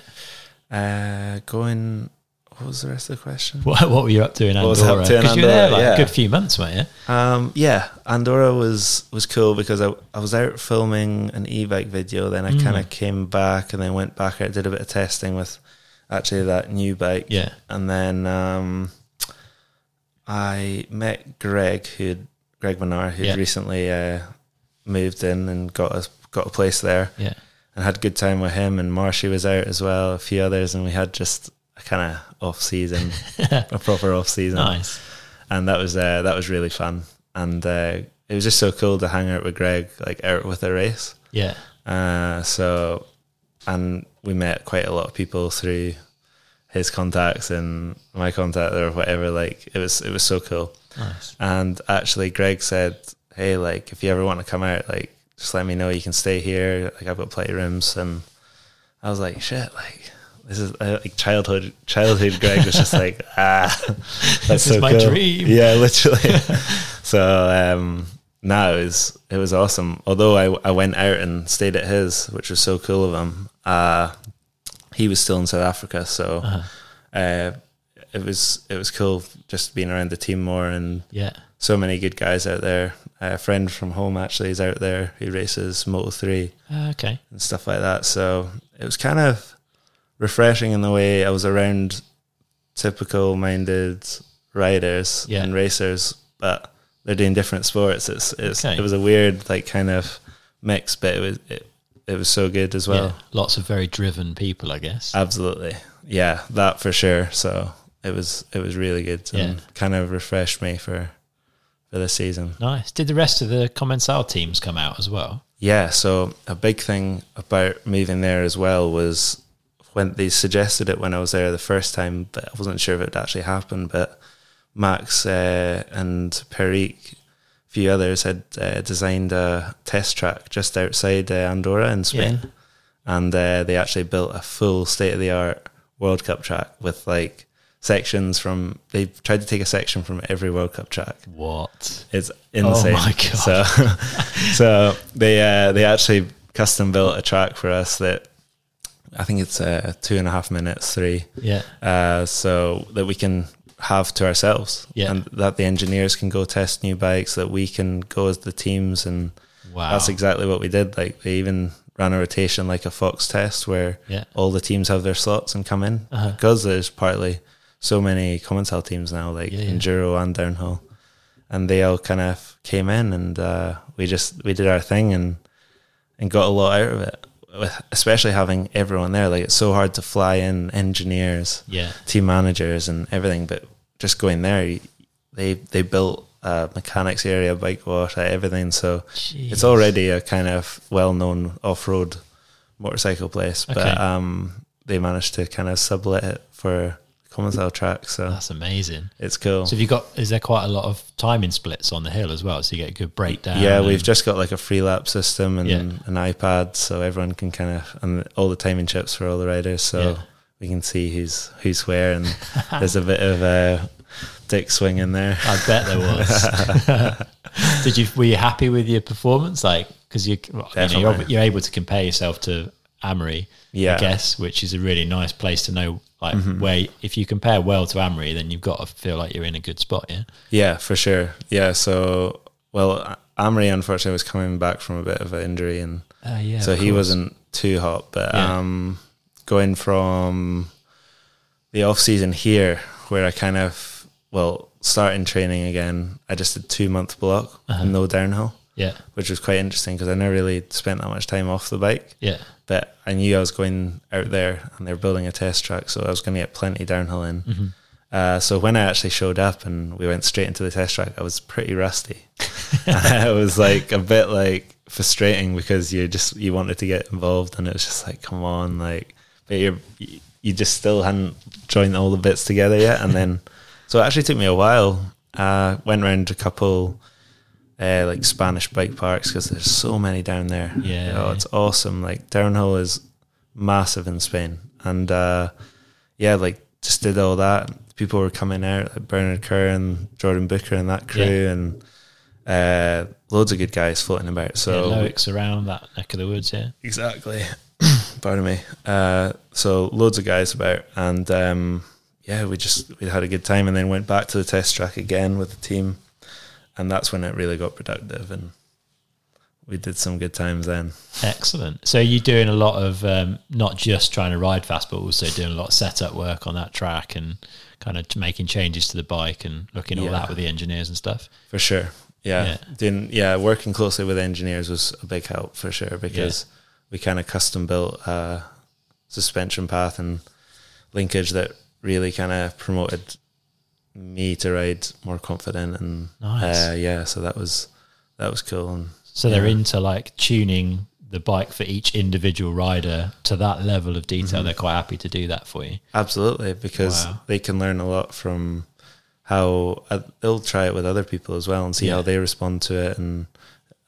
Uh, going. What was the rest of the question? What, what were you up to in What was I Andorra? up to in Because you were there Andorra? like a Yeah. good few months, weren't you? Um, yeah, Andorra was was cool because I I was out filming an e-bike video. Then I Mm. kind of came back and then went back out, did a bit of testing with actually that new bike. Yeah. and then um, I met Greg, who Greg Minnaar, who Yeah. would recently uh, moved in and got a got a place there. Yeah. And had a good time with him. And Marshy was out as well, a few others, and we had just a kind of off season, a proper off season, Nice. and that was uh, that was really fun. And uh, it was just so cool to hang out with Greg, like out with a race. Yeah. Uh, so, and we met quite a lot of people through his contacts and my contact or whatever. Like it was, it was so cool. Nice. And actually, Greg said, "Hey, like if you ever want to come out, like just let me know. You can stay here. Like I've got playrooms." And I was like, "Shit!" Like this is uh, like childhood. Childhood Greg was just like, "Ah, that's This so is my cool." dream. Yeah, literally. so um, no, it was it was awesome. Although I I went out and stayed at his, which was so cool of him. Uh, he was still in South Africa, so Uh-huh. uh, it was it was cool just being around the team more and Yeah. so many good guys out there. A friend from home actually is out there. He races Moto three Uh, okay. and stuff like that. So it was kind of refreshing in the way I was around typical minded riders Yeah. and racers, but they're doing different sports. It's, it's Okay. it was a weird like kind of mix, but it was it, it was so good as well. yeah. Lots of very driven people, I guess. Absolutely. Yeah, that for sure. So it was it was really good and Yeah. kind of refreshed me for for this season. nice. Did the rest of the Commencal teams come out as well? Yeah, so a big thing about moving there as well was when they suggested it when I was there the first time, but I wasn't sure if it would actually happen. But Max uh, and Perik, a few others, had uh, designed a test track just outside uh, Andorra in Spain. Yeah. And uh, they actually built a full state of the art World Cup track with like sections from, they've tried to take a section from every World Cup track. What? It's insane. Oh my God. So, so they uh, they actually custom built a track for us that I think it's uh, two and a half minutes, three, Yeah. uh, so that we can have to ourselves, Yeah. and that the engineers can go test new bikes, that we can go as the teams, and Wow. that's exactly what we did. Like they even ran a rotation like a Fox test where Yeah. all the teams have their slots and come in Uh-huh. because there's partly so many Commencal teams now, like Yeah, yeah. enduro and downhill, and they all kind of came in and uh, we just we did our thing and and got a lot out of it. With especially having everyone there, like it's so hard to fly in engineers, Yeah. team managers, and everything. But just going there, they they built a mechanics area, bike wash, everything. So it's already a kind of well known off road motorcycle place. But um, they managed to kind of sublet it for Commencal track. So That's amazing. it's cool. So have you got? Is there quite a lot of timing splits on the hill as well? So you get a good breakdown. yeah, we've just got like a free lap system and Yeah. an iPad, so everyone can kind of and all the timing chips for all the riders, so Yeah. we can see who's who's where, and there's a bit of a dick swing in there. I bet there was. Did you? Were you happy with your performance? Like, because you, well, you know, you're, you're able to compare yourself to Amaury, Yeah. I guess, which is a really nice place to know. Like, Mm-hmm. where if you compare well to Amaury, then you've got to feel like you're in a good spot. Yeah. Yeah, for sure. Yeah, so well, Amaury unfortunately was coming back from a bit of an injury, and Uh, yeah. so he course. wasn't too hot. But Yeah. um, going from the off season here, where I kind of well starting training again, I just did two month block, Uh-huh. no downhill, Yeah. which was quite interesting because I never really spent that much time off the bike. Yeah. But I knew I was going out there, and they're building a test track, so I was going to get plenty downhill in. Mm-hmm. Uh, so when I actually showed up and we went straight into the test track, I was pretty rusty. it was like a bit like frustrating because you just you wanted to get involved, and it was just like, come on, like, but you're you just still hadn't joined all the bits together yet, and then so it actually took me a while. Uh, went around a couple. Uh, like Spanish bike parks because there's so many down there. Yeah, oh, it's awesome. Like downhill is massive in Spain, and uh, yeah, like just did all that. People were coming out, like Bernard Kerr and Jordan Booker and that crew, Yeah. and uh, loads of good guys floating about. So yeah, Loic's around that neck of the woods. Yeah. exactly, pardon me. Uh, so loads of guys about, and um, yeah, we just we had a good time, and then went back to the test track again with the team, and that's when it really got productive, and we did some good times then. Excellent. So you're doing a lot of um, not just trying to ride fast, but also doing a lot of setup work on that track and kind of making changes to the bike and looking at all that with the engineers and stuff. For sure. Yeah. Yeah. Doing yeah, working closely with engineers was a big help for sure because we kind of custom built a suspension path and linkage that really kind of promoted me to ride more confident and Nice. uh, yeah, so that was that was cool and So they're Yeah. into like tuning the bike for each individual rider to that level of detail. They're quite happy to do that for you. Absolutely, because Wow. they can learn a lot from how uh, they'll try it with other people as well and see Yeah. how they respond to it. And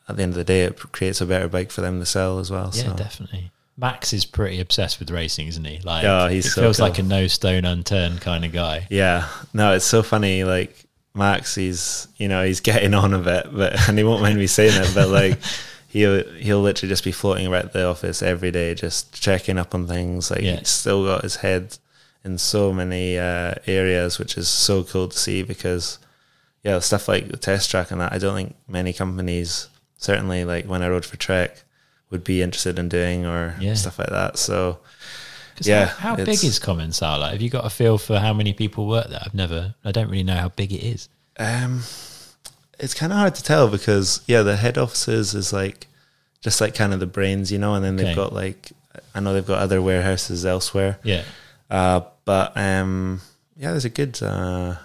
at the end of the day, it creates a better bike for them to sell as well. Yeah, so. definitely. Max is pretty obsessed with racing, isn't he? Like, he's it so feels cool. like a no stone unturned kind of guy. Yeah, no, it's so funny. Like Max, he's you know he's getting on a bit, but and he won't mind me saying it, but like he'll he'll literally just be floating around the office every day, just checking up on things. Like Yeah. he's still got his head in so many uh, areas, which is so cool to see because yeah, stuff like the test track and that. I don't think many companies, certainly like when I rode for Trek, would be interested in doing or Yeah. stuff like that. So Yeah, how, how big is Commencal? Like, have you got a feel for how many people work there? I've never, I don't really know how big it is. Um, it's kind of hard to tell because yeah, the head offices is like just like kind of the brains, you know, and then they've Okay. got like I know they've got other warehouses elsewhere. Yeah. Uh, but um, yeah, there's a good uh,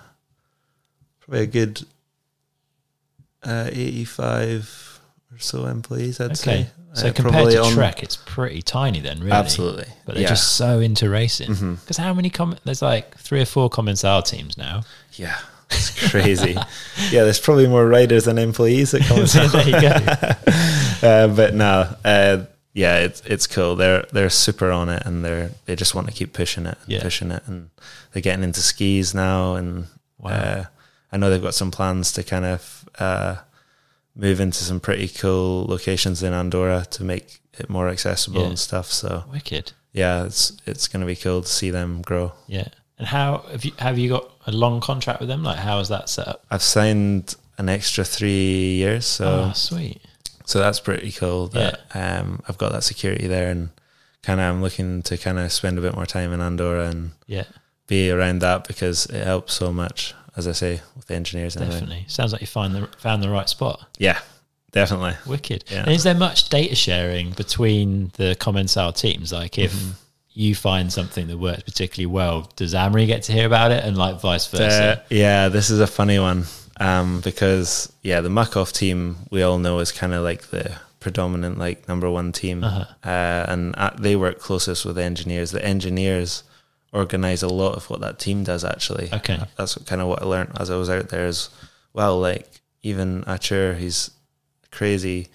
probably a good uh, eighty-five or so employees. I'd Okay. say. So Uh, compared to on- Trek, it's pretty tiny then, really. absolutely, But they're yeah, just so into racing. Mm-hmm. Because how many com- there's like three or four Commencal teams now. yeah, it's crazy. yeah, there's probably more riders than employees that come. So there you go. uh, but no, uh, yeah, it's it's cool. They're they're super on it, and they're they just want to keep pushing it, and Yeah. pushing it, and they're getting into skis now. And Wow. uh, I know they've got some plans to kind of uh, move into some pretty cool locations in Andorra to make it more accessible Yeah. and stuff. So Wicked. yeah, it's it's going to be cool to see them grow. Yeah. And how have you have you got a long contract with them? Like how is that set up? I've signed an extra three years, so oh, sweet. So that's pretty cool. That um, I've got that security there, and kind of I'm looking to kind of spend a bit more time in Andorra and Yeah, be around that because it helps so much. As I say, with the engineers and everything. definitely. Sounds like you find the found the right spot. Yeah, definitely. Wicked. Yeah. And is there much data sharing between the Commencal teams? Like if Mm-hmm. you find something that works particularly well, does Amaury get to hear about it and like vice versa? Yeah, this is a funny one um, because yeah, the Muc-Off team we all know is kind of like the predominant like number one team, Uh-huh. uh, and uh, they work closest with the engineers. The engineers organize a lot of what that team does. Actually, Okay. that's kind of what I learned as I was out there as well. Like even Achur, he's crazy,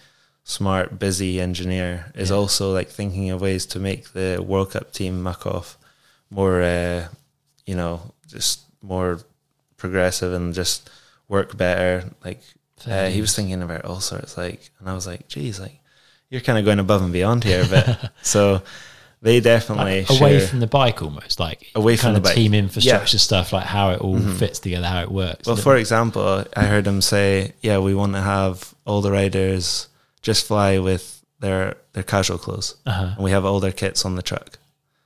smart, busy engineer, is Yeah. also like thinking of ways to make the World Cup team Muc-Off more, uh, you know, just more progressive and just work better. Like uh, he was thinking about all sorts, like, and I was like, geez, like you're kind of going above and beyond here, but so they definitely like, away share- from the bike almost like Away from kind the bike. team infrastructure stuff like how it all Mhm. fits together how it works Well, for example, I heard them say, "Yeah, we want to have all the riders just fly with their their casual clothes, uh-huh. and we have all their kits on the truck,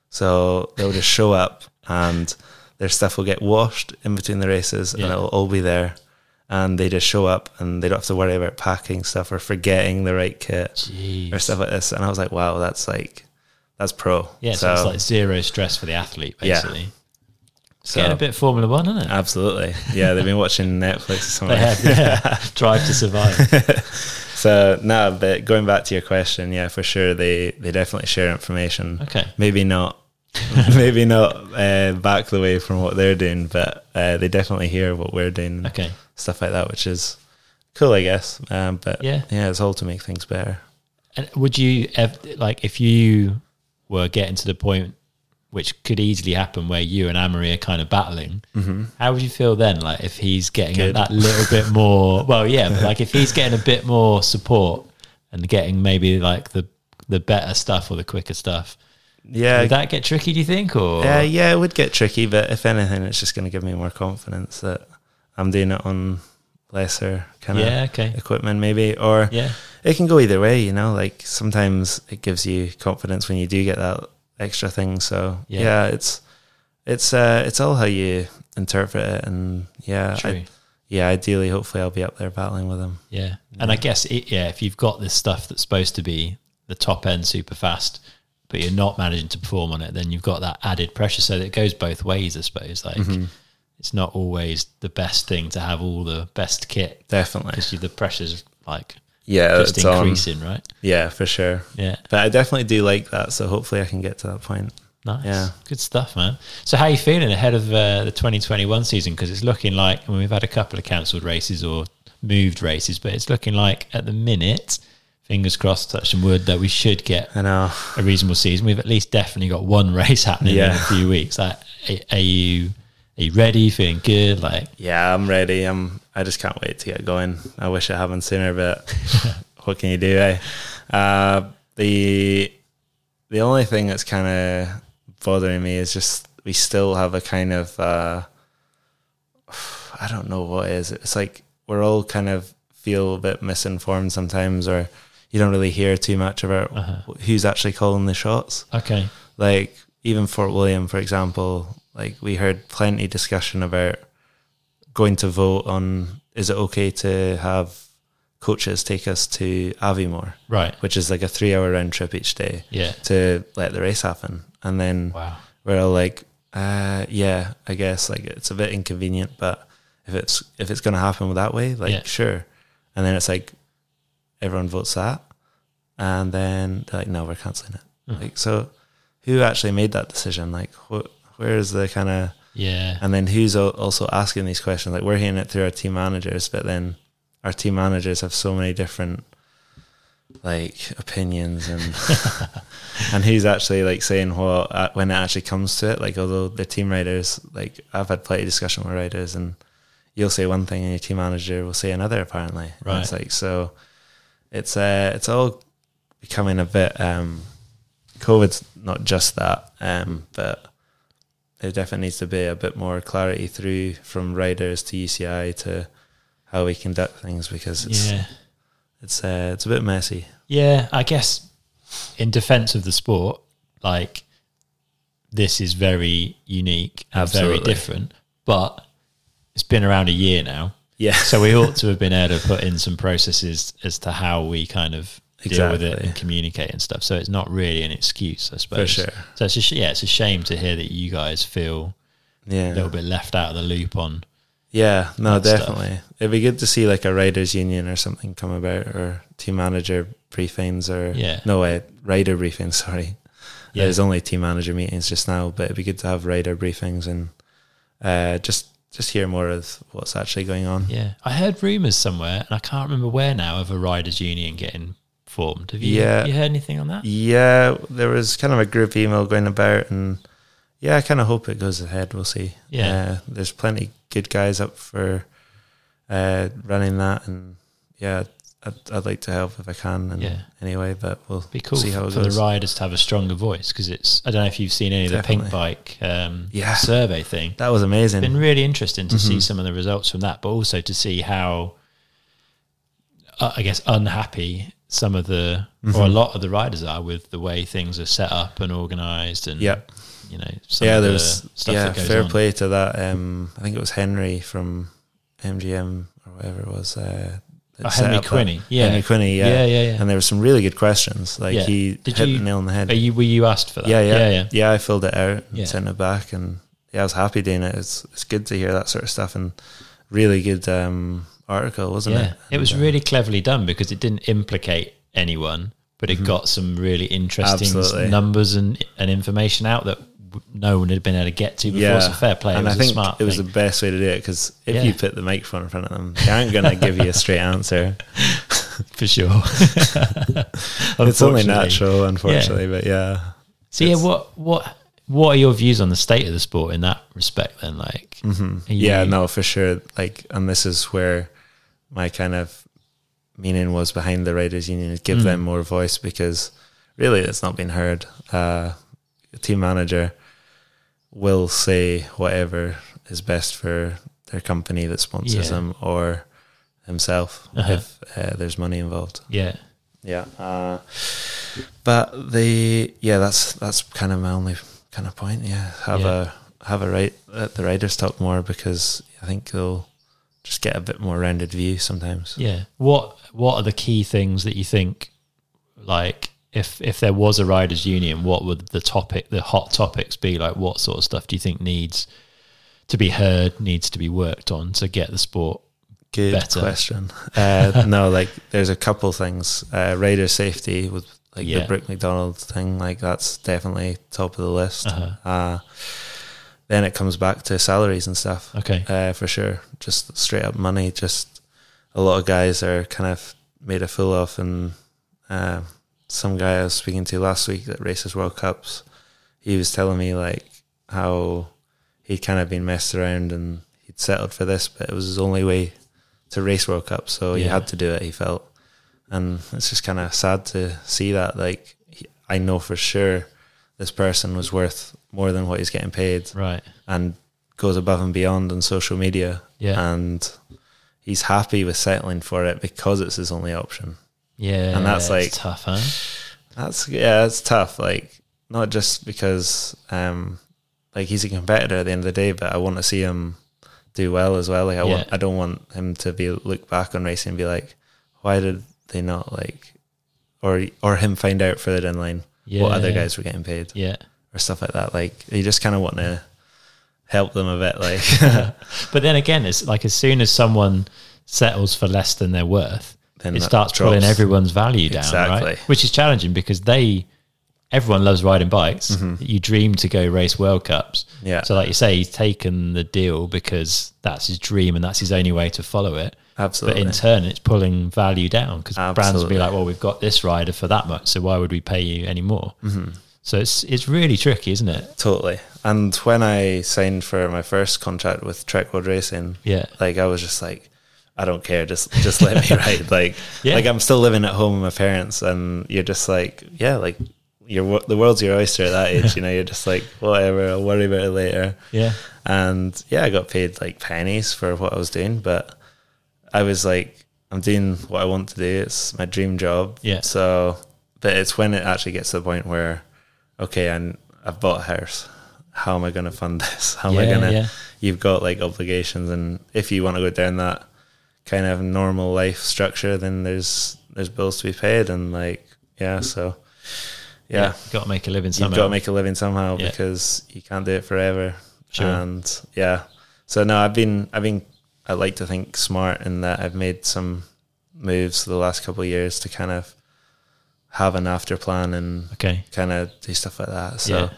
so they'll just show up and their stuff will get washed in between the races, and it'll all be there, and they just show up and they don't have to worry about packing stuff or forgetting the right kit Jeez. or stuff like this." And I was like, "Wow, that's like that's pro." yeah so, it's like zero stress for the athlete Yeah. basically it's So- getting a bit formula one isn't it absolutely, yeah, they've been watching Netflix or something. they have yeah. drive to survive So no, but going back to your question, yeah, for sure they they definitely share information. okay Maybe not, maybe not uh, back the way from what they're doing, but uh, they definitely hear what we're doing, okay stuff like that, which is cool, I guess. Um, but Yeah. yeah, it's all to make things better. And would you ev- like if you were getting to the point which could easily happen where you and Amaury are kind of battling? Mm-hmm. How would you feel then? Like if he's getting Good. that little bit more, well, yeah, but like if he's getting a bit more support and getting maybe like the the better stuff or the quicker stuff, Yeah, would that get tricky? Do you think? Or uh, yeah, it would get tricky, but if anything, it's just going to give me more confidence that I'm doing it on lesser kind of yeah, okay, equipment, maybe, or yeah, it can go either way, you know. Like sometimes it gives you confidence when you do get that extra thing. So Yeah. yeah, it's it's uh it's all how you interpret it, and yeah, true. I, yeah. Ideally, hopefully, I'll be up there battling with them Yeah. And I guess, it, yeah, if you've got this stuff that's supposed to be the top end super fast, but you're not managing to perform on it, then you've got that added pressure. So that it goes both ways, I suppose. Like, Mm-hmm. It's not always the best thing to have all the best kit Definitely, because the pressure's like yeah, just it's on. increasing, right? Yeah, for sure. Yeah. But I definitely do like that. So hopefully, I can get to that point. Nice. Yeah. Good stuff, man. So, how are you feeling ahead of uh, the 2021 season? Because it's looking like, I mean, we've had a couple of cancelled races or moved races, but it's looking like at the minute, fingers crossed, touch some wood, that we should get I know. a reasonable season. We've at least definitely got one race happening in a few weeks. Like, are you are you ready? Feeling good? Like, Yeah, I'm ready. I'm. I just can't wait to get going. I wish it happened sooner, but what can you do? Eh? Uh, the the only thing that's kind of bothering me is just we still have a kind of uh, I don't know what it is. It's like we're all kind of feel a bit misinformed sometimes, or you don't really hear too much about Uh-huh. who's actually calling the shots okay, like even Fort William, for example, like we heard plenty discussion about going to vote on is it okay to have coaches take us to Aviemore, right, which is like a three hour round trip each day yeah, to let the race happen. And then wow, we're all like, uh, yeah, I guess like it's a bit inconvenient, but if it's if it's gonna happen that way, like Yeah. sure. And then it's like everyone votes that, and then they're like, no, we're canceling it. Mhm. Like so, who actually made that decision? Like, wh- where is the kind of yeah, and then who's also asking these questions? Like we're hearing it through our team managers, but then our team managers have so many different like opinions and and who's actually like saying what uh, when it actually comes to it. Like although the team writers like I've had plenty of discussion with writers and you'll say one thing and your team manager will say another. Apparently, And Right. It's like so. It's uh, it's all becoming a bit. um COVID's not just that, um, but there definitely needs to be a bit more clarity through from riders to UCI to how we conduct things because it's yeah. it's uh, it's a bit messy. Yeah, I guess in defense of the sport, like this is very unique and very different, but it's been around a year now. Yeah, So we ought to have been able to put in some processes as to how we kind of deal with it and communicate and stuff. So it's not really an excuse, I suppose. sure. So it's a sh- yeah, it's a shame to hear that you guys feel a little bit left out of the loop on. yeah. No, that stuff. definitely. It'd be good to see like a riders union or something come about, or team manager briefings, or Yeah. no way rider briefings. Sorry, Yeah. There's only team manager meetings just now, but it'd be good to have rider briefings and uh, just just hear more of what's actually going on. Yeah, I heard rumours somewhere, and I can't remember where now of a riders' union getting formed. Have you? Yeah. you heard anything on that? Yeah, there was kind of a group email going about, and yeah, I kind of hope it goes ahead. We'll see. Yeah. uh, there's plenty good guys up for uh, running that, and yeah, I'd, I'd like to help if I can. And Yeah. Anyway, but we'll Be cool see how for, for the riders to have a stronger voice because it's. I don't know if you've seen any of the Pinkbike um, Yeah. survey thing. That was amazing. It's been really interesting to Mm-hmm. see some of the results from that, but also to see how, uh, I guess, unhappy some of the Mm-hmm. or a lot of the riders are with the way things are set up and organised, and yeah, you know, some yeah. of the There's stuff yeah. Fair on. play to that. Um, I think it was Henry from MGM or whatever it was. Uh, Oh, Henry up that- yeah. Henry Quinney, yeah. Yeah, yeah, yeah. And there were some really good questions. Like Yeah. he Did hit you- the nail on the head. Are you were you asked for that? Yeah, yeah, yeah, yeah, yeah. I filled it out and sent it back, and yeah, I was happy doing it. It's it's good to hear that sort of stuff, and really good um, article, wasn't Yeah, it? it was uh, really cleverly done because it didn't implicate anyone, but it got some really interesting Mm-hmm. Absolutely. numbers and, and information out that no one had been able to get to before. yeah, So fair play. And it was I think a smart it was the best way to do it because if Yeah. you put the microphone in front of them, they aren't going to give you a straight answer. for sure. It's only natural, unfortunately, but yeah, So yeah, what what what are your views on the state of the sport in that respect? Then, like, Mm-hmm. yeah, no, for sure. Like, and this is where my kind of meaning was behind the riders' union is give Mm. them more voice because really it's not been heard. Uh, a team manager will say whatever is best for their company that sponsors Yeah. them or himself Uh-huh. if uh, there's money involved. yeah, Yeah. Uh, but the yeah, that's that's kind of my only kind of point. Yeah, have Yeah. a have a right let the riders talk more because I think they'll just get a bit more rounded view sometimes. yeah. What what are the key things that you think, like, if if there was a riders' union, what would the topic, the hot topics be? Like, what sort of stuff do you think needs to be heard, needs to be worked on to get the sport? Good Better. question. Uh, no, like there's a couple things. Uh, rider safety with like Yeah. the Brook MacDonald thing, like that's definitely top of the list. Uh-huh. Uh, then it comes back to salaries and stuff. Okay, uh, for sure. Just straight up money. Just a lot of guys are kind of made a fool of, and uh, some guy I was speaking to last week that races World Cups, he was telling me like how he'd kind of been messed around and he'd settled for this, but it was his only way to race World Cup, so he had to do it. He felt, and it's just kind of sad to see that. Like he, I know for sure this person was worth more than what he's getting paid right. and goes above and beyond on social media. Yeah. And he's happy with settling for it because it's his only option. Yeah, And that's like- tough, huh? That's yeah, it's tough. Like not just because um like he's a competitor at the end of the day, but I want to see him do well as well. Like I want I don't want him to be look back on racing and be like, why did they not like or or him find out further down the line Yeah, what other guys were getting paid Yeah, or stuff like that. Like you just kinda want to help them a bit like but then again, it's like as soon as someone settles for less than they're worth, Then it starts pulling everyone's value down, Exactly. right? Which is challenging because they, everyone loves riding bikes. You dream to go race World Cups. Mm-hmm. Yeah. So, like you say, he's taken the deal because that's his dream and that's his only way to follow it. Absolutely. But in turn, it's pulling value down because brands will be like, "Well, we've got this rider for that much, so why would we pay you any more?" Mm-hmm. So it's it's really tricky, isn't it? Totally. And when I signed for my first contract with Trek World Racing, Yeah. like I was just like, I don't care, just just let me ride. Like, Yeah. like I'm still living at home with my parents, and you're just like, yeah, like you're the world's your oyster at that age. You know, you're just like, whatever, I'll worry about it later. Yeah. And yeah, I got paid like pennies for what I was doing, but I was like, I'm doing what I want to do. It's my dream job. Yeah. So, but it's when it actually gets to the point where, okay, and I've bought a house. How am I going to fund this? How am I going to? yeah. You've got like obligations, and if you want to go down that kind of normal life structure, then there's there's bills to be paid, and like yeah, so yeah, Got to make a living Somehow. you've got to make a living somehow Yeah. because you can't do it forever. Sure. And yeah, so no, I've been, I've been, I like to think smart in that I've made some moves the last couple of years to kind of have an after plan and Okay. kind of do stuff like that. So, Yeah.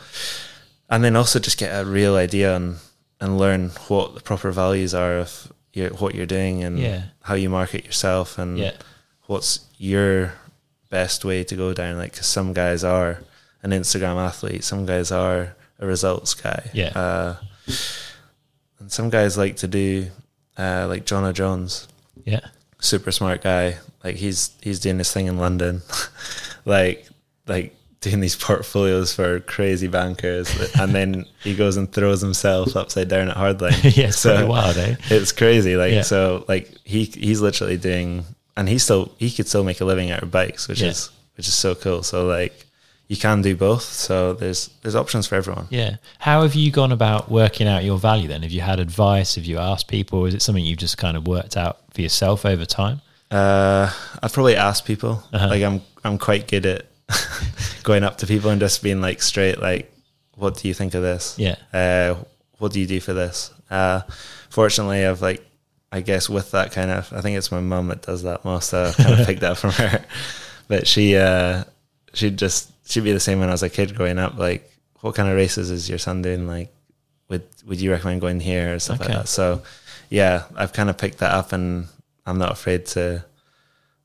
and then also just get a real idea and and learn what the proper values are of your, what you're doing and Yeah. how you market yourself and Yeah. what's your best way to go down. Like, 'cause some guys are an Instagram athlete, some guys are a results guy. Yeah. Uh, and some guys like to do, uh, like Jono Jones, Yeah. super smart guy. Like he's he's doing this thing in London, like like doing these portfolios for crazy bankers, and then he goes and throws himself upside down at hardline. yeah. It's pretty wild, eh? It's crazy. Like Yeah. so, like he he's literally doing, and he still he could still make a living out of bikes, which Yeah. is which is so cool. So like you can do both. So there's there's options for everyone. Yeah. How have you gone about working out your value then? Have you had advice? Have you asked people? Is it something you've just kind of worked out for yourself over time? Uh, I've probably asked people. Uh-huh. Like I'm, I'm quite good at going up to people and just being like straight, like, "What do you think of this? Yeah. Uh, what do you do for this?" Uh, fortunately, I've like, I guess with that kind of, I think it's my mum that does that most. So I kind of picked that from her. But she, uh, she'd just, she'd be the same when I was a kid growing up. Like, what kind of races is your son doing? Like, would would you recommend going here or stuff Okay. like that? So, yeah, I've kind of picked that up and I'm not afraid to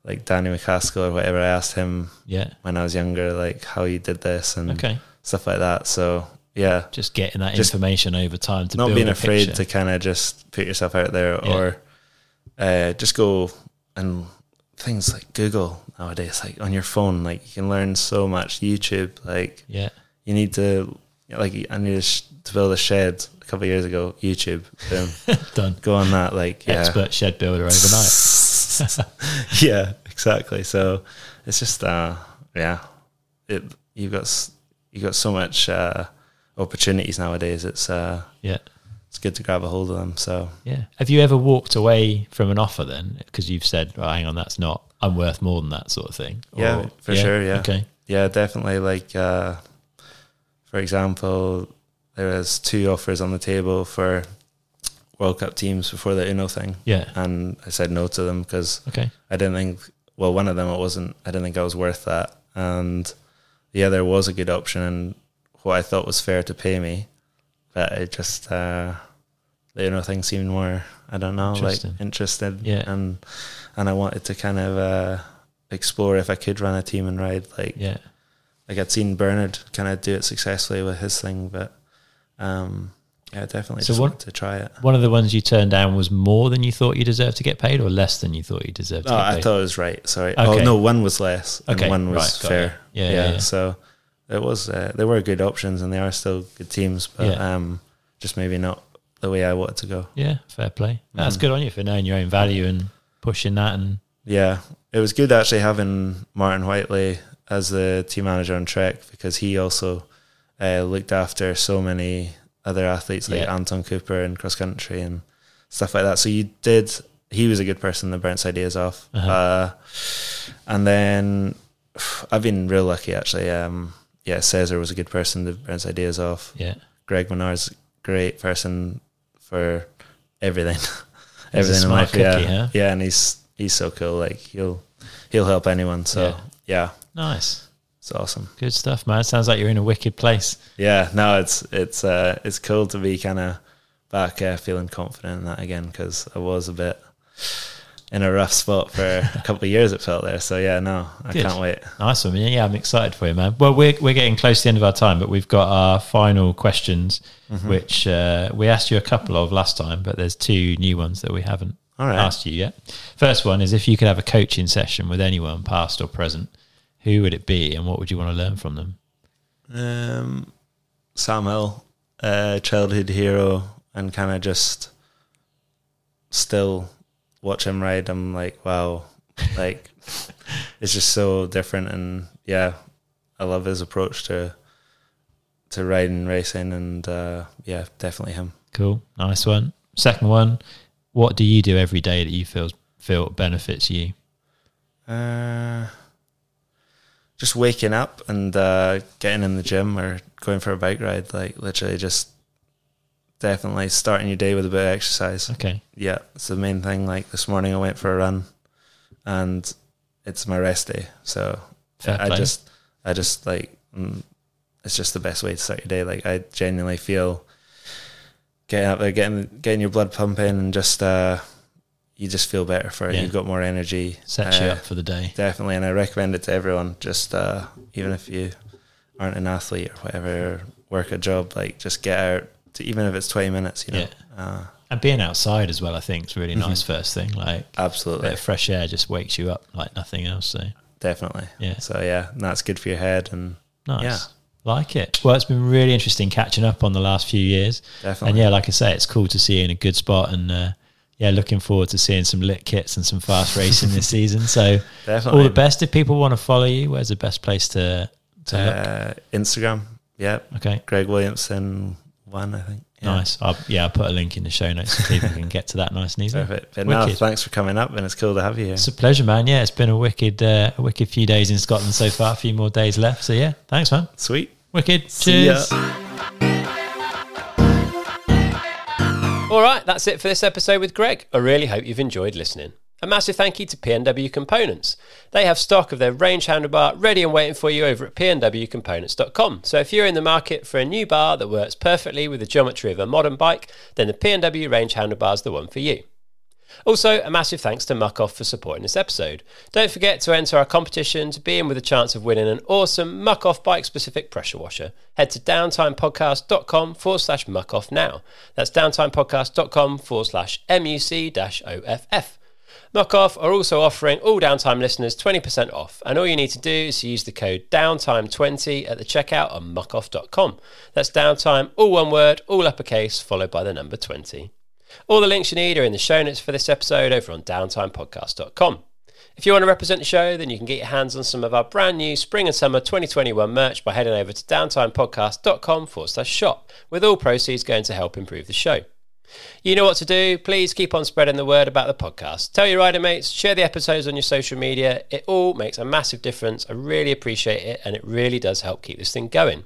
like Danny MacAskill or whatever. I asked him Yeah. when I was younger, like how he did this and Okay. stuff like that. So yeah, Just getting that Just information over time to not being afraid picture. to kind of just put yourself out there Yeah. or uh, just go and things like Google nowadays, like on your phone, like you can learn so much. YouTube, like Yeah. you need to like I need to build a shed couple of years ago. YouTube, boom, Done. go on that. Like yeah, Expert shed builder overnight. yeah, exactly. So it's just uh yeah, it you've got you've got so much uh opportunities nowadays. It's uh Yeah. it's good to grab a hold of them. So Yeah. Have you ever walked away from an offer then? Because you've said, well, hang on, that's not, I'm worth more than that sort of thing. Yeah, for sure, yeah. Okay. yeah, definitely. Like uh for example, there was two offers on the table for World Cup teams before the Unno thing, Yeah. and I said no to them because Okay. I didn't think. Well, one of them it wasn't. I didn't think I was worth that, and the other was a good option and what I thought was fair to pay me, but it just uh, the Unno thing seemed more. I don't know, like interested, Yeah. and and I wanted to kind of uh, explore if I could run a team and ride like Yeah. like I'd seen Bernard kind of do it successfully with his thing, but um, yeah, definitely So just wanted to try it. One of the ones you turned down was more than you thought you deserved to get paid or less than you thought you deserved to Oh, I thought it was right. Sorry. Okay. Oh no, one was less and Okay, one was right, fair. Yeah, yeah, yeah. So it was. Uh, there were good options, and they are still good teams, but Yeah. um, just maybe not the way I wanted to go. yeah, fair play. That's Mhm. good on you for knowing your own value and pushing that. And Yeah, it was good actually having Martin Whiteley as the team manager on Trek because he also uh, looked after so many other athletes like Yeah. Anton Cooper and cross country and stuff like that. So you did. He was a good person that bounced ideas off. Uh-huh. Uh, and then I've been real lucky actually. Um, yeah, Cesar was a good person to bounce ideas off. yeah, Greg Minnaar's a great person for everything. Everything in life. yeah. huh? Yeah, and he's he's so cool. Like he'll he'll help anyone. So Yeah. yeah, nice. It's awesome. Good stuff, man. It Sounds like you're in a wicked place. Yeah, no, it's it's uh it's cool to be kind of back uh, feeling confident in that again because I was a bit in a rough spot for a couple of years. It felt there. So yeah, no, I Good. can't wait. Nice one. Yeah, I'm excited for you, man. Well, we're, we're getting close to the end of our time, but we've got our final questions, Mm-hmm. which uh, we asked you a couple of last time, but there's two new ones that we haven't right. asked you yet. First one is if you could have a coaching session with anyone, past or present, who would it be and what would you want to learn from them? Um, Sam Hill, uh, childhood hero, and kind of just still watch him ride. I'm like, wow, like it's just so different, and yeah, I love his approach to to riding, racing, and uh, yeah, definitely him. Cool. Nice one. Second one, what do you do every day that you feel feel benefits you? Uh, just waking up and uh, getting in the gym or going for a bike ride, like literally just definitely starting your day with a bit of exercise. Okay. Yeah, it's the main thing. Like this morning, I went for a run, and it's my rest day, so Fair I play. just, I just like, mm, it's just the best way to start your day. Like I genuinely feel getting out there, getting getting your blood pumping, and just uh, you just feel better for it. Yeah. You've got more energy. Sets you Uh, up for the day. Definitely, and I recommend it to everyone. Just uh, even if you aren't an athlete or whatever, work a job, like just get out. To, even if it's twenty minutes, you know. Uh, And being outside as well, I think, is really Mm-hmm. nice first thing. Like a absolutely, bit of fresh air just wakes you up like nothing else. So definitely. Yeah. So yeah, and that's good for your head, and nice. Yeah. Like it. Well, it's been really interesting catching up on the last few years. definitely. And yeah, like I say, it's cool to see you in a good spot. And uh, yeah, looking forward to seeing some lit kits and some fast racing this season. So definitely. all the best. If people want to follow you, where's the best place to to look? Uh, Instagram, yeah, Okay, Greg Williamson one, I think. Yeah. nice. I'll, yeah, I'll put a link in the show notes so people can get to that nice and easy. Perfect. But no, thanks for coming up, and it's cool to have you here. It's a pleasure, man. Yeah, it's been a wicked, uh, a wicked few days in Scotland so far. A few more days left. So yeah, thanks, man. Sweet. Wicked. Cheers. All right, that's it for this episode with Greg. I really hope you've enjoyed listening. A massive thank you to PNW Components. They have stock of their range handlebar ready and waiting for you over at pnwcomponents.com. So if you're in the market for a new bar that works perfectly with the geometry of a modern bike, then the PNW range handlebar is the one for you. Also, a massive thanks to Muc-Off for supporting this episode. Don't forget to enter our competition to be in with a chance of winning an awesome Muc-Off bike specific pressure washer. Head to downtimepodcast.com forward slash mucoff now. That's downtimepodcast.com forward slash MUC OFF. Muc-Off are also offering all downtime listeners 20% off, and all you need to do is use the code downtime20 at the checkout on muc-off.com. That's downtime, all one word, all uppercase, followed by the number 20. All the links you need are in the show notes for this episode over on downtimepodcast.com. If you want to represent the show, then you can get your hands on some of our brand new spring and summer 2021 merch by heading over to downtimepodcast.com forward slash shop, with all proceeds going to help improve the show. You know what to do. Please keep on spreading the word about the podcast. Tell your rider mates, share the episodes on your social media. It all makes a massive difference. I really appreciate it, and it really does help keep this thing going.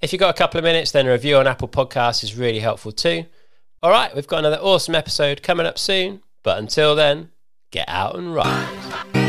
If you've got a couple of minutes, then a review on Apple Podcasts is really helpful too. All right, we've got another awesome episode coming up soon, but until then, get out and ride.